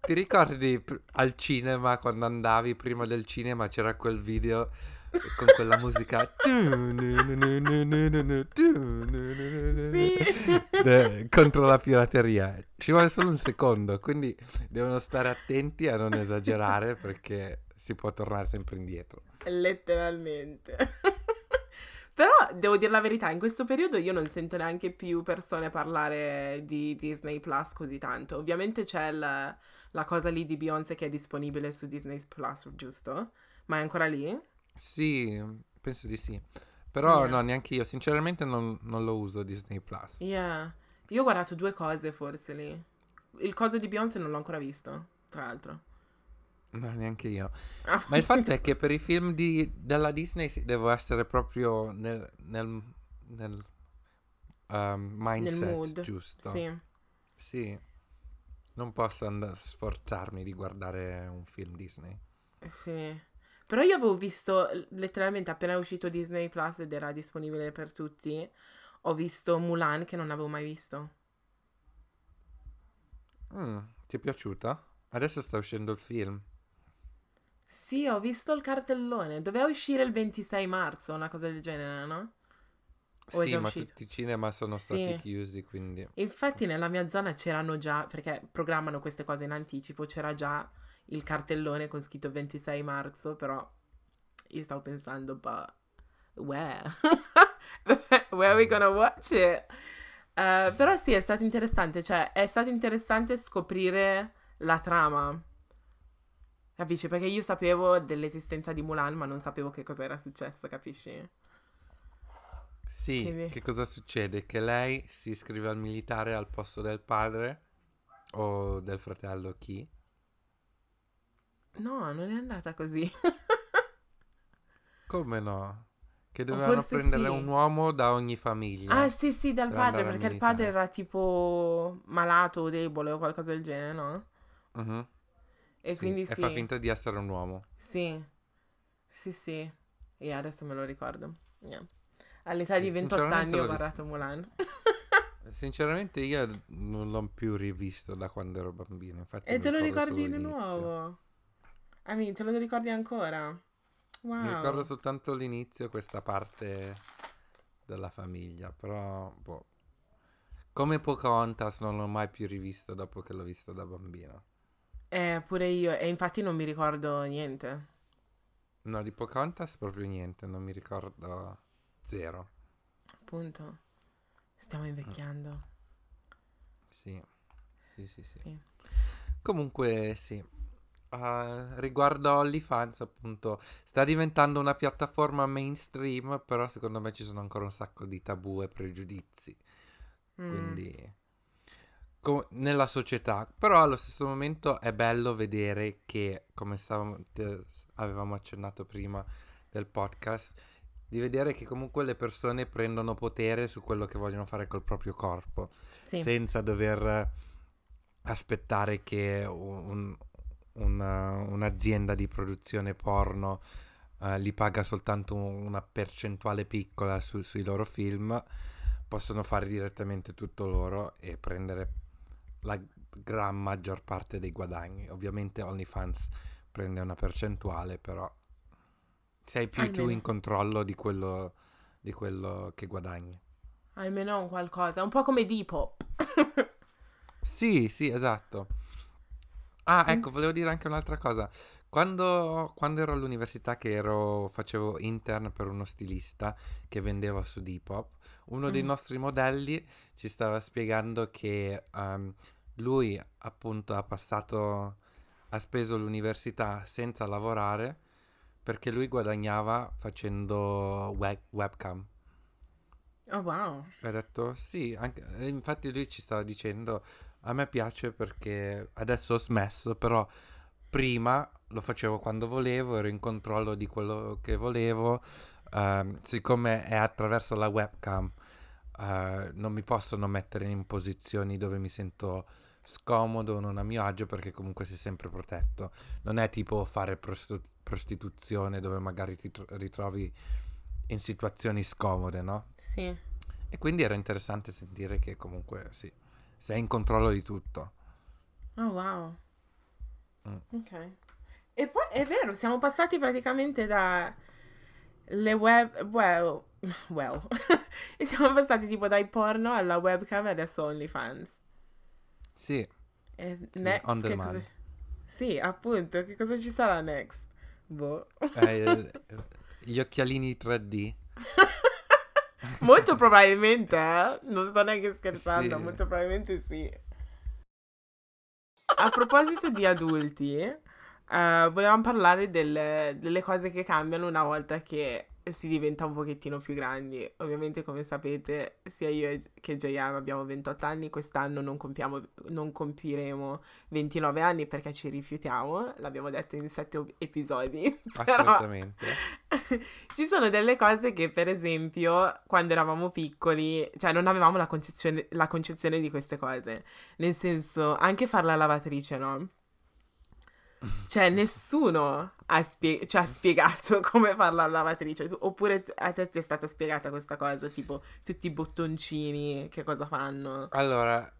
Ti ricordi al cinema quando andavi prima del cinema c'era quel video con quella musica contro la pirateria. Ci vuole solo un secondo, quindi devono stare attenti a non esagerare perché si può tornare sempre indietro. Letteralmente. Però devo dire la verità, in questo periodo io non sento neanche più persone parlare di Disney Plus così tanto. Ovviamente c'è il- la cosa lì di Beyoncé che è disponibile su Disney Plus, giusto? Ma è ancora lì? Sì, penso di sì. Però Yeah. no, neanche io. Sinceramente non, non lo uso Disney Plus. Yeah. Io ho guardato due cose forse lì. Il coso di Beyoncé non l'ho ancora visto, tra l'altro. No, neanche io. Ah. Ma il fatto è che per i film di- della Disney devo essere proprio nel, nel, nel, um, mindset mood, giusto. Sì. Sì. Non posso and- sforzarmi di guardare un film Disney. Sì. Però io avevo visto letteralmente appena è uscito Disney Plus ed era disponibile per tutti. Ho visto Mulan che non avevo mai visto. Mm, ti è piaciuta? Adesso sta uscendo il film. Sì, ho visto il cartellone. Doveva uscire il 26 marzo, una cosa del genere, no? O sì, ma uscito? tutti i cinema sono stati Sì. chiusi, quindi... Infatti nella mia zona c'erano già, perché programmano queste cose in anticipo, c'era già il cartellone con scritto 26 marzo, però io stavo pensando, but where? [LAUGHS] where are we gonna watch it? Eh, però sì, è stato interessante, cioè è stato interessante scoprire la trama. Capisci? Perché io sapevo dell'esistenza di Mulan, ma non sapevo che cosa era successo, capisci? Sì, Quindi- che cosa succede? Che lei si iscrive al militare al posto del padre o del fratello chi? No, non è andata così. [LAUGHS] Come no? Che dovevano forse prendere sì. un uomo da ogni famiglia. Ah, sì, sì, dal per padre, perché il padre era tipo malato o debole o qualcosa del genere, no? Mhm, E sì, quindi E sì. fa finta di essere un uomo. Sì, sì, sì. E adesso me lo ricordo. Yeah. All'età di Sì, 28 anni ho guardato Mulan. [LAUGHS] Sinceramente io non l'ho più rivisto da quando ero bambino. Infatti e te lo ricordi di nuovo? Ami, te lo ricordi ancora? Wow. Mi ricordo soltanto l'inizio, questa parte della famiglia, però boh. Come Pocahontas non l'ho mai più rivisto dopo che l'ho visto da bambino. Eh, pure io. E infatti non mi ricordo niente. No, di Pocahontas proprio niente, non mi ricordo zero. Appunto. Stiamo invecchiando. Sì, sì, sì, sì. Sì. Comunque sì. Ah, riguardo OnlyFans, appunto, sta diventando una piattaforma mainstream, però secondo me ci sono ancora un sacco di tabù e pregiudizi. Mm. quindi nella società però allo stesso momento è bello vedere che come stavamo, te- avevamo accennato prima del podcast di vedere che comunque le persone prendono potere su quello che vogliono fare col proprio corpo Sì. senza dover aspettare che un- una- un'azienda di produzione porno eh, li paga soltanto una percentuale piccola su- sui loro film, possono fare direttamente tutto loro e prendere la gran maggior parte dei guadagni. Ovviamente OnlyFans prende una percentuale, però sei più tu Almeno. in controllo di quello, di quello che guadagni. Almeno un qualcosa. Un po' come Depop. Sì, sì, esatto. Ah, ecco, volevo dire anche un'altra cosa. Quando, quando ero all'università che ero, facevo intern per uno stilista che vendeva su Depop, uno dei Mm. nostri modelli ci stava spiegando che ehm, lui appunto ha passato, ha speso l'università senza lavorare perché lui guadagnava facendo web- webcam. Oh wow. Ha detto sì, anche, infatti lui ci stava dicendo a me piace perché adesso ho smesso, però prima lo facevo quando volevo, ero in controllo di quello che volevo, ehm, siccome è attraverso la webcam eh, non mi possono mettere in posizioni dove mi sento scomodo, non a mio agio perché comunque sei sempre protetto. Non è tipo fare prostu- prostituzione dove magari ti tro- ritrovi in situazioni scomode, no? Sì. E quindi era interessante sentire che comunque sì, sei in controllo di tutto. Oh wow. Mm. Ok. E poi è vero, siamo passati praticamente da le web well, [LAUGHS] well. [LAUGHS] e siamo passati tipo dai porno alla webcam e adesso OnlyFans. Sì, E Sì, next on demand. cosa... Sì, appunto, che cosa ci sarà next? Boh. eh, [LAUGHS] gli occhialini 3D. Molto probabilmente, eh? Non sto neanche scherzando, Sì. molto probabilmente sì. A proposito di adulti, eh, volevamo parlare delle, delle cose che cambiano una volta che si diventa un pochettino più grandi. Ovviamente, come sapete, sia io che JM abbiamo 28 anni, quest'anno non, compiamo, non compiremo 29 anni perché ci rifiutiamo, l'abbiamo detto in 7 episodi. [LAUGHS] Assolutamente. [LAUGHS] ci sono delle cose che, per esempio, quando eravamo piccoli, cioè non avevamo la concezione, la concezione di queste cose. Nel senso, anche fare la lavatrice, no? Cioè, nessuno ha spie- ci ha spiegato [LAUGHS] come fare la lavatrice. Tu- oppure t- a te ti è stata spiegata questa cosa, tipo tutti i bottoncini, che cosa fanno. Allora,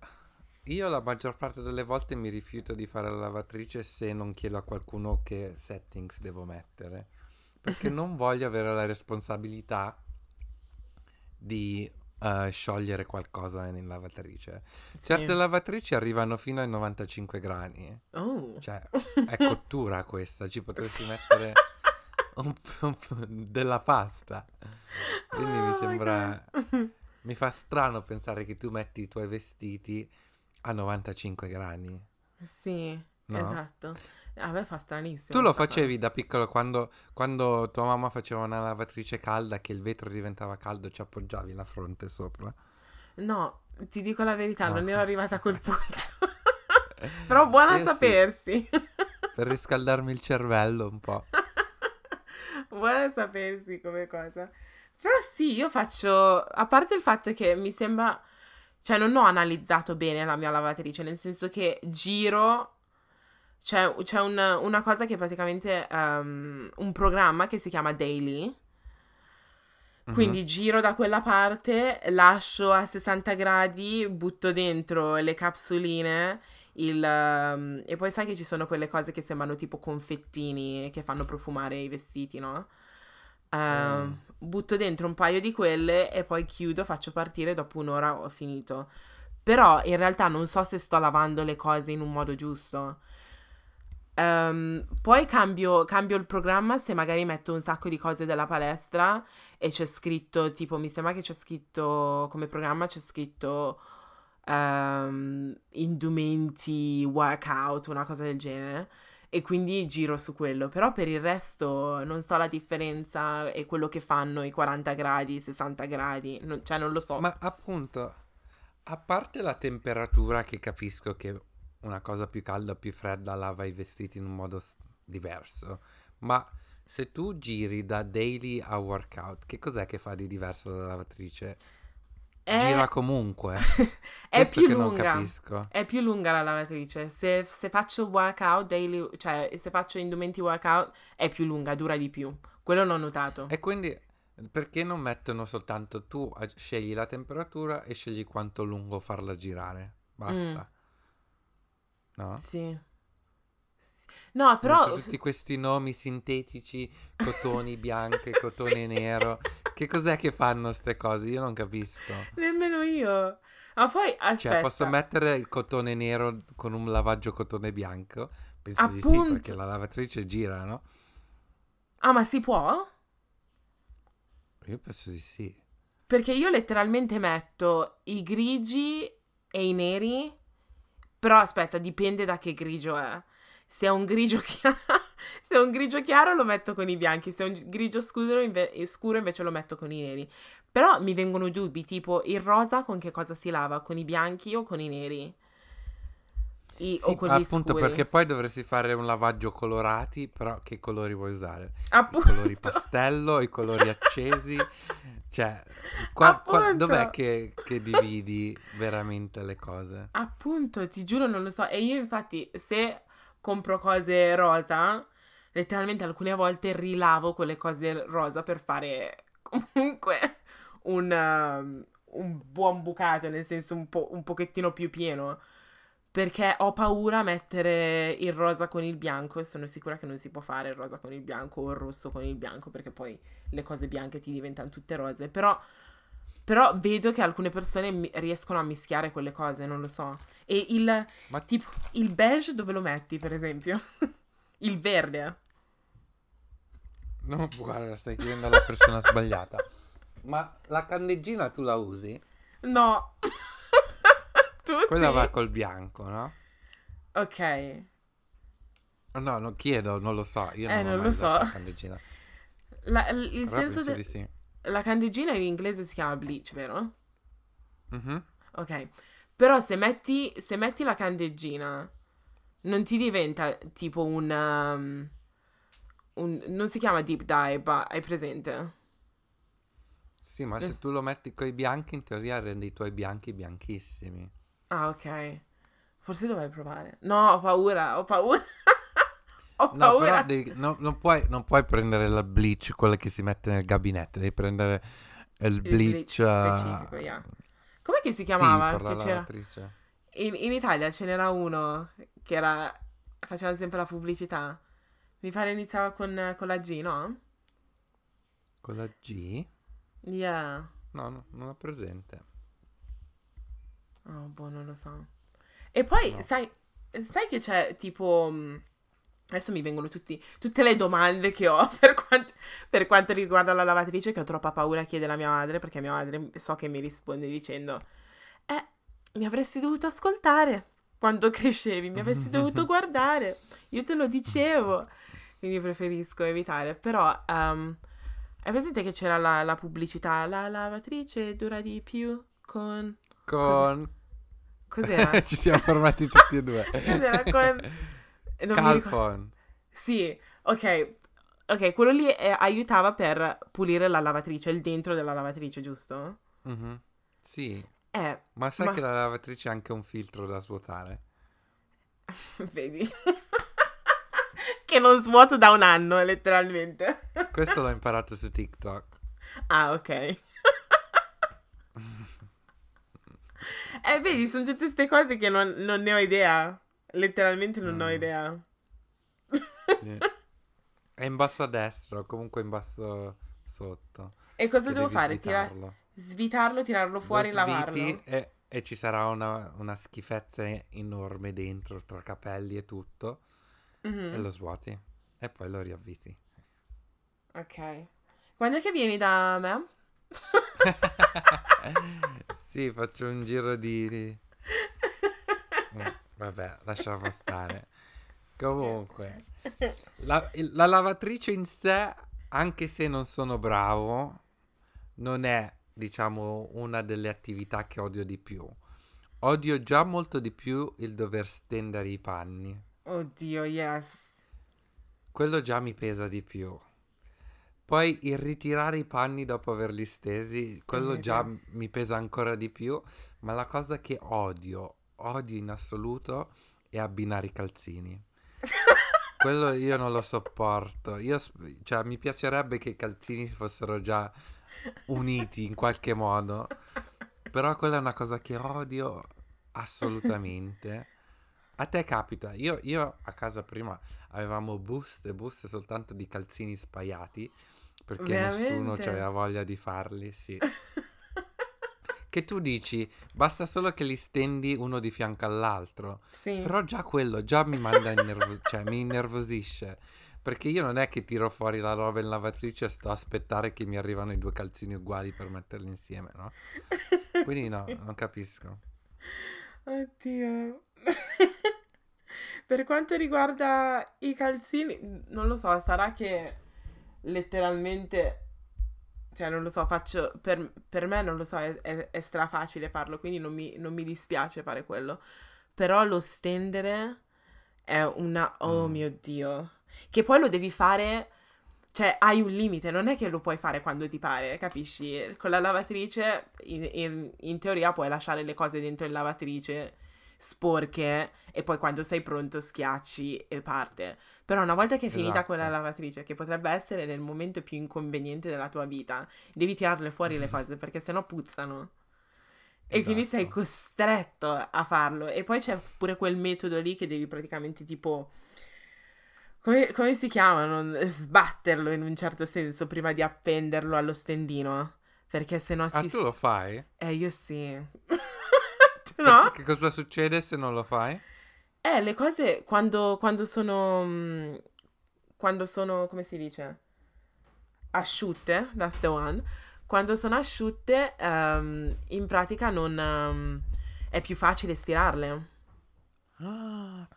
io la maggior parte delle volte mi rifiuto di fare la lavatrice se non chiedo a qualcuno che settings devo mettere. Perché [LAUGHS] non voglio avere la responsabilità di eh, sciogliere qualcosa in lavatrice. Sì. Certe lavatrici arrivano fino ai 95 gradi. Oh. Cioè, è cottura questa, ci potresti mettere [LAUGHS] un della pasta. Quindi mi Oh my sembra... Mi fa strano pensare che tu metti i tuoi vestiti a 95 gradi. Sì, No? esatto. A me fa stranissimo. Tu lo sta cosa. facevi da piccolo quando, quando tua mamma faceva una lavatrice calda che il vetro diventava caldo, ci appoggiavi la fronte sopra. No, ti dico la verità, No. non ero arrivata a quel [LAUGHS] punto. Però buona a sì, sapersi. per riscaldarmi il cervello un po'. [LAUGHS] buona a sapersi come cosa. Però sì, io faccio, a parte il fatto che mi sembra, cioè non ho analizzato bene la mia lavatrice, nel senso che giro, c'è, c'è un- una cosa che praticamente, ehm, un programma che si chiama Daily, Mhm. Quindi giro da quella parte, lascio a 60 gradi, butto dentro le capsuline il, ehm, e poi sai che ci sono quelle cose che sembrano tipo confettini che fanno profumare i vestiti, no? Ehm, Mm. Butto dentro un paio di quelle e poi chiudo, faccio partire, dopo un'ora ho finito. Però in realtà non so se sto lavando le cose in un modo giusto. Ehm, poi cambio, cambio il programma se magari metto un sacco di cose della palestra e c'è scritto, tipo, mi sembra che c'è scritto, come programma c'è scritto ehm, indumenti, workout, una cosa del genere. E quindi giro su quello. Però per il resto non so la differenza e quello che fanno i 40 gradi, i 60 gradi, non- cioè non lo so. Ma appunto, a parte la temperatura che capisco che una cosa più calda o più fredda lava i vestiti in un modo diverso, ma se tu giri da daily a workout, che cos'è che fa di diverso dalla lavatrice? È- Gira comunque. [LAUGHS] è Questo più che non lunga. capisco. È più lunga la lavatrice. Se, se faccio workout daily, cioè se faccio indumenti workout, è più lunga, dura di più. Quello l'ho notato. E quindi perché non mettono soltanto tu scegli la temperatura e scegli quanto lungo farla girare? Basta. No? Sì. Sì. No, però... Metto tutti questi nomi sintetici, cotoni bianche, [LAUGHS] cotone nero. Che cos'è che fanno ste cose? Io non capisco. Nemmeno io. Ma poi, aspetta. Cioè, posso mettere il cotone nero con un lavaggio cotone bianco? Penso di sì, Appunto. perché la lavatrice gira, no? Ah, ma si può? Io penso di sì. Perché io letteralmente metto i grigi e i neri Però aspetta, dipende da che grigio è. Se è un grigio [LAUGHS] chiaro, se è un grigio chiaro lo metto con i bianchi, se è un grigio scuro, inve- scuro invece lo metto con i neri. Però mi vengono dubbi, tipo il rosa con che cosa si lava? Con i bianchi o con i neri? I, Sì, o gli appunto scuri? perché poi dovresti fare un lavaggio colorati, però che colori vuoi usare? I Appunto. colori pastello, i colori accesi, cioè qua- qua- dov'è che, che dividi veramente le cose? Appunto, ti giuro non lo so. E io infatti se compro cose rosa, letteralmente alcune volte rilavo quelle cose rosa per fare comunque un, um, un buon bucato, nel senso un, po', un pochettino più pieno. Perché ho paura a mettere il rosa con il bianco e sono sicura che non si può fare il rosa con il bianco o il rosso con il bianco perché poi le cose bianche ti diventano tutte rose. Però, però vedo che alcune persone mi- riescono a mischiare quelle cose, non lo so. E il, Ma tipo, il beige dove lo metti, per esempio? [LAUGHS] il verde. no, guarda, stai chiedendo alla persona sbagliata. Ma la candeggina tu la usi? No. Tu Quella va col bianco, no? Ok. No, non chiedo, non lo so. Io Eh, non, non lo so. la candeggina. La- il il Però senso de- sì. La candeggina in inglese si chiama bleach, vero? Mhm. Ok. Però se metti, se metti la candeggina, non ti diventa tipo un, um, un... Non si chiama deep dye, ma hai presente? Sì, ma Eh. se tu lo metti coi bianchi, in teoria rendi i tuoi bianchi bianchissimi. Ah, ok. Forse dovrei provare. No, ho paura, ho paura. [LAUGHS] ho No, paura. devi- no, non, puoi, non puoi prendere la bleach, quella che si mette nel gabinetto, devi prendere il Il bleach, bleach eh, specifico, yeah. Com'è che si sì, chiamava? la Che c'era? In, in Italia ce n'era uno che era... Faceva sempre la pubblicità. Mi pare iniziava con, con la G, no? Con la G? Yeah. No, no, non ho presente. Oh, boh, non lo so. E poi, No. sai, sai che c'è tipo... mh, Adesso mi vengono tutti, tutte le domande che ho [LAUGHS] per quanto, per quanto riguarda la lavatrice, che ho troppa paura a chiedere a mia madre, perché mia madre so che mi risponde dicendo, eh, mi avresti dovuto ascoltare quando [LAUGHS] crescevi, mi avresti dovuto [LAUGHS] guardare, io te lo dicevo. Quindi preferisco evitare. Però, um, hai presente che c'era la, la pubblicità, la lavatrice dura di più con... Con... Cos'era? [LAUGHS] Ci siamo fermati tutti e due. [LAUGHS] Cos'era con... non Calfon. Sì, ok. Ok, quello lì eh, aiutava per pulire la lavatrice, il dentro della lavatrice, giusto? Mhm. Sì, Eh, ma sai Ma- che la lavatrice ha anche un filtro da svuotare? [LAUGHS] vedi? che non svuoto da un anno, letteralmente. Questo l'ho imparato su TikTok. ah, ok. Eh, vedi, sono tutte queste cose che non, non ne ho idea. Letteralmente non ho Mm. idea. Sì. È in basso a destra, o comunque in basso sotto. E cosa devo fare? Tira- svitarlo. Svitarlo, tirarlo Lo fuori e lavarlo? E, e ci sarà una, una schifezza enorme dentro, tra capelli e tutto, Mhm. e lo svuoti. E poi lo riavviti. Ok. Quando è che vieni da me? [LAUGHS] [LAUGHS] sì, faccio un giro di... [LAUGHS] Mm, Vabbè, lasciamo stare. Comunque, [LAUGHS] la, la lavatrice in sé, anche se non sono bravo, non è, diciamo, una delle attività che odio di più. Odio già molto di più il dover stendere i panni. Oddio, yes. Quello già mi pesa di più. Poi il ritirare i panni dopo averli stesi, quello già mi pesa ancora di più. Ma la cosa che odio, odio in assoluto, è abbinare i calzini. [LAUGHS] Quello io non lo sopporto. Io, cioè, mi piacerebbe che i calzini fossero già uniti in qualche modo. Però quella è una cosa che odio assolutamente. A te capita, io, io a casa prima avevamo buste, buste soltanto di calzini spaiati perché nessuno Veramente? aveva voglia di farli, sì. [LAUGHS] Che tu dici, basta solo che li stendi uno di fianco all'altro. Sì. Però già quello, già mi manda innervo- [LAUGHS] cioè mi innervosisce. Perché io non è che tiro fuori la roba in lavatrice e sto a aspettare che mi arrivano i due calzini uguali per metterli insieme, no? Quindi no, [LAUGHS] non capisco. Oddio. Per quanto riguarda i calzini, non lo so, sarà che letteralmente, cioè non lo so, faccio, per, per me non lo so, è, è, è strafacile farlo, quindi non mi, non mi dispiace fare quello. Però lo stendere è una, oh Mm. mio Dio, che poi lo devi fare, cioè hai un limite, non è che lo puoi fare quando ti pare, capisci? Con la lavatrice, in, in- in teoria puoi lasciare le cose dentro in lavatrice sporche e poi quando sei pronto schiacci e parte. Però una volta che è finita Esatto. quella lavatrice, che potrebbe essere nel momento più inconveniente della tua vita, devi tirarle fuori le cose perché sennò puzzano. E quindi sei Esatto. costretto a farlo. E poi c'è pure quel metodo lì che devi praticamente tipo... Come, come si chiamano? Sbatterlo in un certo senso prima di appenderlo allo stendino. Perché sennò Ah, si... tu lo fai? Eh, io sì. [LAUGHS] No? Che cosa succede se non lo fai? Eh, le cose quando, quando sono... mm, Quando sono, come si dice? Asciutte, that's the one. Quando sono asciutte, ehm, in pratica non... ehm, è più facile stirarle. Ah,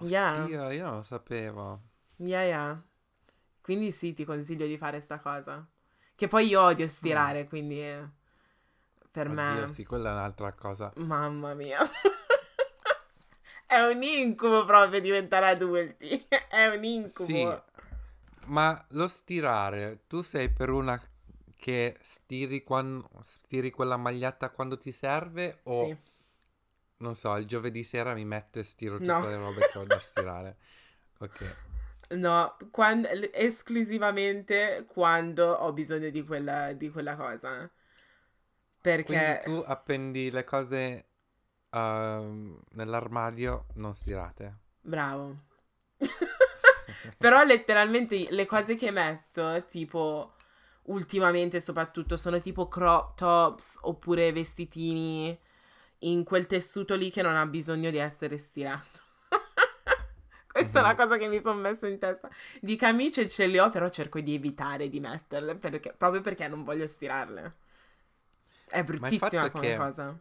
Yeah, Dio, io non lo sapevo. yeah, yeah. Quindi sì, ti consiglio di fare sta cosa. Che poi io odio stirare, quindi... eh, Per me... Oddio, sì, quella è un'altra cosa. Mamma mia. [LAUGHS] È un incubo proprio diventare adulti. [LAUGHS] È un incubo. Sì, ma lo stirare, tu sei per una che stiri, quan- stiri quella maglietta quando ti serve o Sì. non so, il giovedì sera mi metto e stiro tutte No. le robe che ho da stirare. [LAUGHS] Ok. No, quan- l- esclusivamente quando ho bisogno di quella, di quella cosa. Perché... Quindi tu appendi le cose ehm, nell'armadio non stirate. Bravo. [LAUGHS] Però letteralmente le cose che metto, tipo ultimamente soprattutto, sono tipo crop tops oppure vestitini in quel tessuto lì che non ha bisogno di essere stirato. [LAUGHS] Questa è la cosa che mi sono messo in testa. Di camicie ce le ho, però cerco di evitare di metterle perché- proprio perché non voglio stirarle. È bruttissima come che- cosa.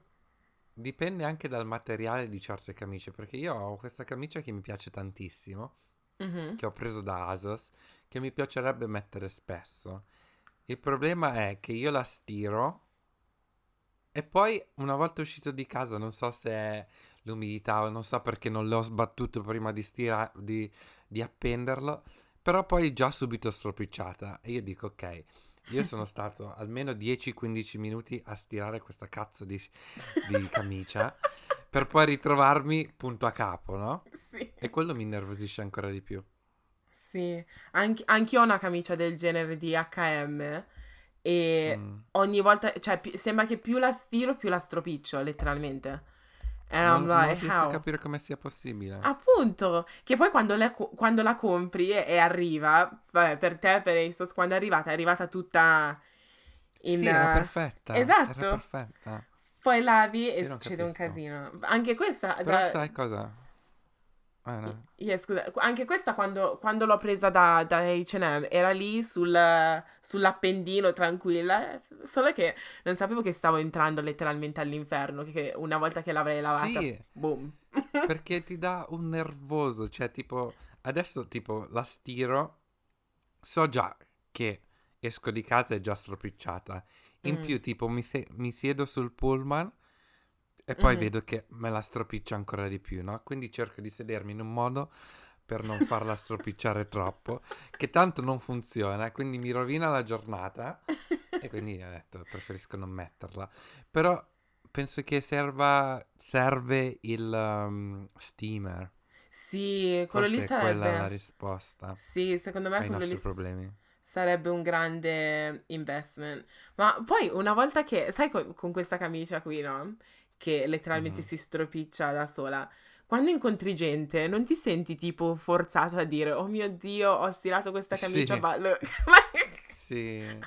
Dipende anche dal materiale di certe camicie, perché io ho questa camicia che mi piace tantissimo, Mhm. che ho preso da Asos, che mi piacerebbe mettere spesso. Il problema è che io la stiro e poi una volta uscito di casa, non so se è l'umidità o non so perché non l'ho sbattuto prima di, stira- di, di appenderlo, però poi già subito stropicciata e io dico ok, io sono stato almeno 10-15 minuti a stirare questa cazzo di, di camicia per poi ritrovarmi punto a capo, no? Sì. E quello mi innervosisce ancora di più. Sì, anche, anch'io ho una camicia del genere di H&M e Mm. ogni volta, cioè pi- sembra che più la stiro più la stropiccio, letteralmente. And Non, I'm non like, riesco a how? capire come sia possibile. Appunto, che poi quando, la co- quando la compri e, e arriva, vabbè, per te, per Asos, quando è arrivata, è arrivata tutta in... sì, era perfetta. esatto. Era perfetta. Poi lavi e non succede un capisco. casino. Anche questa... Però da- sai cosa? Ah, no. Yeah, scusa, anche questa quando, quando l'ho presa da, da H&M era lì sul, sull'appendino tranquilla, eh, solo che non sapevo che stavo entrando letteralmente all'inferno, che una volta che l'avrei lavata, Sì, boom. [LAUGHS] perché ti dà un nervoso, cioè tipo, adesso tipo la stiro, so già che esco di casa e è già stropicciata. In Mm. più tipo mi, se- mi siedo sul pullman e poi Mhm. vedo che me la stropiccia ancora di più, no? Quindi cerco di sedermi in un modo per non farla stropicciare troppo, che tanto non funziona, quindi mi rovina la giornata e quindi ho detto preferisco non metterla. Però penso che serva, serve il um, steamer. Sì, quello Forse lì è quella la sarebbe... risposta Sì, secondo me ai quello nostri lì problemi. sarebbe un grande investment. Ma poi una volta che, sai, co- con questa camicia qui, no? Che letteralmente Mhm. si stropiccia da sola. Quando incontri gente, non ti senti tipo forzato a dire, oh mio Dio, ho stirato questa camicia, Sì. ma... lo-" [LAUGHS] Sì.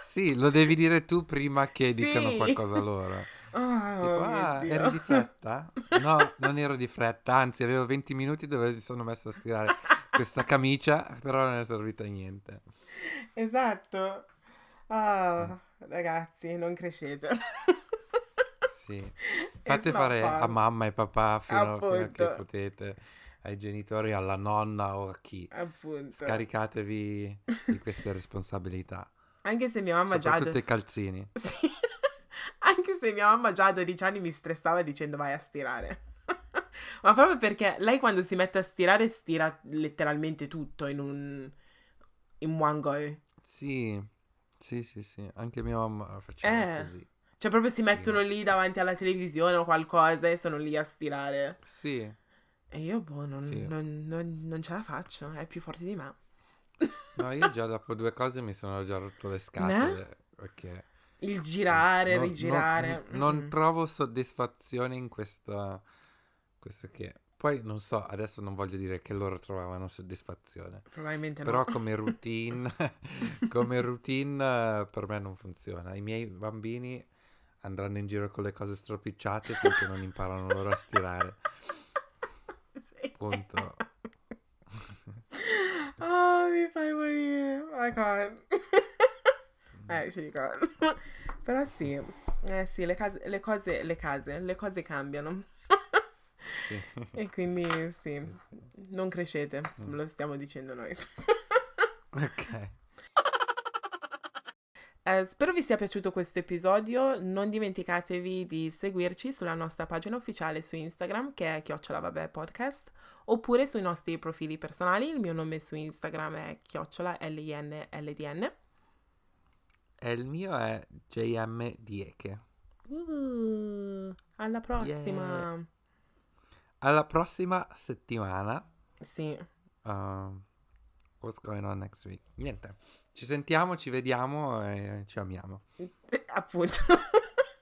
Sì, lo [LAUGHS] devi dire tu prima che dicano Sì. qualcosa loro. [LAUGHS] Oh, Tipo, ah, Dio. eri di fretta? No, non ero di fretta, anzi avevo 20 minuti dove mi sono messo a stirare questa camicia, però non è servita a niente. Esatto. Ah, ragazzi, non crescete. Sì. [LAUGHS] Fate fare a mamma e papà fino, fino a che potete, ai genitori, alla nonna o a chi. Appunto. Scaricatevi di queste [LAUGHS] responsabilità. Anche se mia mamma già... Soprattutto i calzini. [LAUGHS] Sì. Anche se mia mamma già a 12 anni mi stressava dicendo vai a stirare. Ma proprio perché lei quando si mette a stirare stira letteralmente tutto in un... in one go. Sì, sì, sì, sì. Anche mia mamma faceva Eh. così. Cioè proprio si mettono lì davanti alla televisione o qualcosa e sono lì a stirare. Sì, E io boh, non, Sì. non- non- non ce la faccio, è più forte di me. no, io già dopo due cose mi sono già rotto le scatole. Perché Il girare, non- rigirare. Non, non mm. trovo soddisfazione in questa, questo che... Poi non so, adesso non voglio dire che loro trovavano soddisfazione. Probabilmente Però no. come routine, [LAUGHS] come routine eh, per me non funziona. I miei bambini andranno in giro con le cose stropicciate finché non imparano loro a stirare. [LAUGHS] Sì. Punto. Oh, [LAUGHS] mi fai morire. I can't. Actually can't. [LAUGHS] Però sì. Eh sì, le, case, le cose, le case, le cose cambiano. Sì. E quindi sì, non crescete, lo stiamo dicendo noi. ok. Eh, spero vi sia piaciuto questo episodio. Non dimenticatevi di seguirci sulla nostra pagina ufficiale su Instagram che è chiocciola vabbè podcast oppure sui nostri profili personali. Il mio nome su Instagram è chiocciola LINLDN. E il mio è JM Dieke. Uh, alla prossima. Alla prossima settimana. Sì, Um, what's going on next week? Niente. Ci sentiamo, ci vediamo e ci amiamo. [LAUGHS] appunto.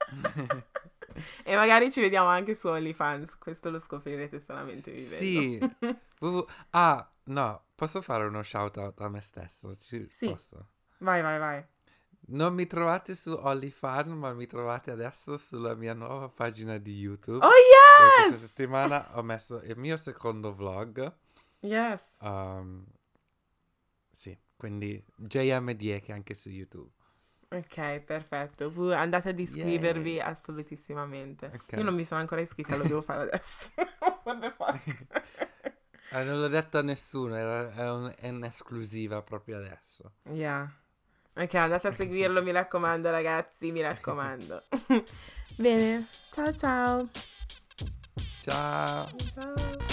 [LAUGHS] e magari ci vediamo anche su OnlyFans. Questo lo scoprirete solamente vivendo. Sì. [LAUGHS] Ah, no, posso fare uno shout out a me stesso? Ci- Sì. Posso? vai, vai, vai. Non mi trovate su OnlyFans, ma mi trovate adesso sulla mia nuova pagina di YouTube. Oh, yes! Questa settimana ho messo il mio secondo vlog. Yes. Um, sì, quindi JM Dieke anche su YouTube. Ok, perfetto. Andate ad iscrivervi assolutissimamente. Ok. Io non mi sono ancora iscritta, lo devo fare adesso. [LAUGHS] What the fuck? Eh, [LAUGHS] non l'ho detto a nessuno, era, è, un- è un'esclusiva proprio adesso. yeah. Ok, andate a seguirlo, mi raccomando, ragazzi, mi raccomando. [LAUGHS] Bene, ciao ciao. Ciao! Ciao.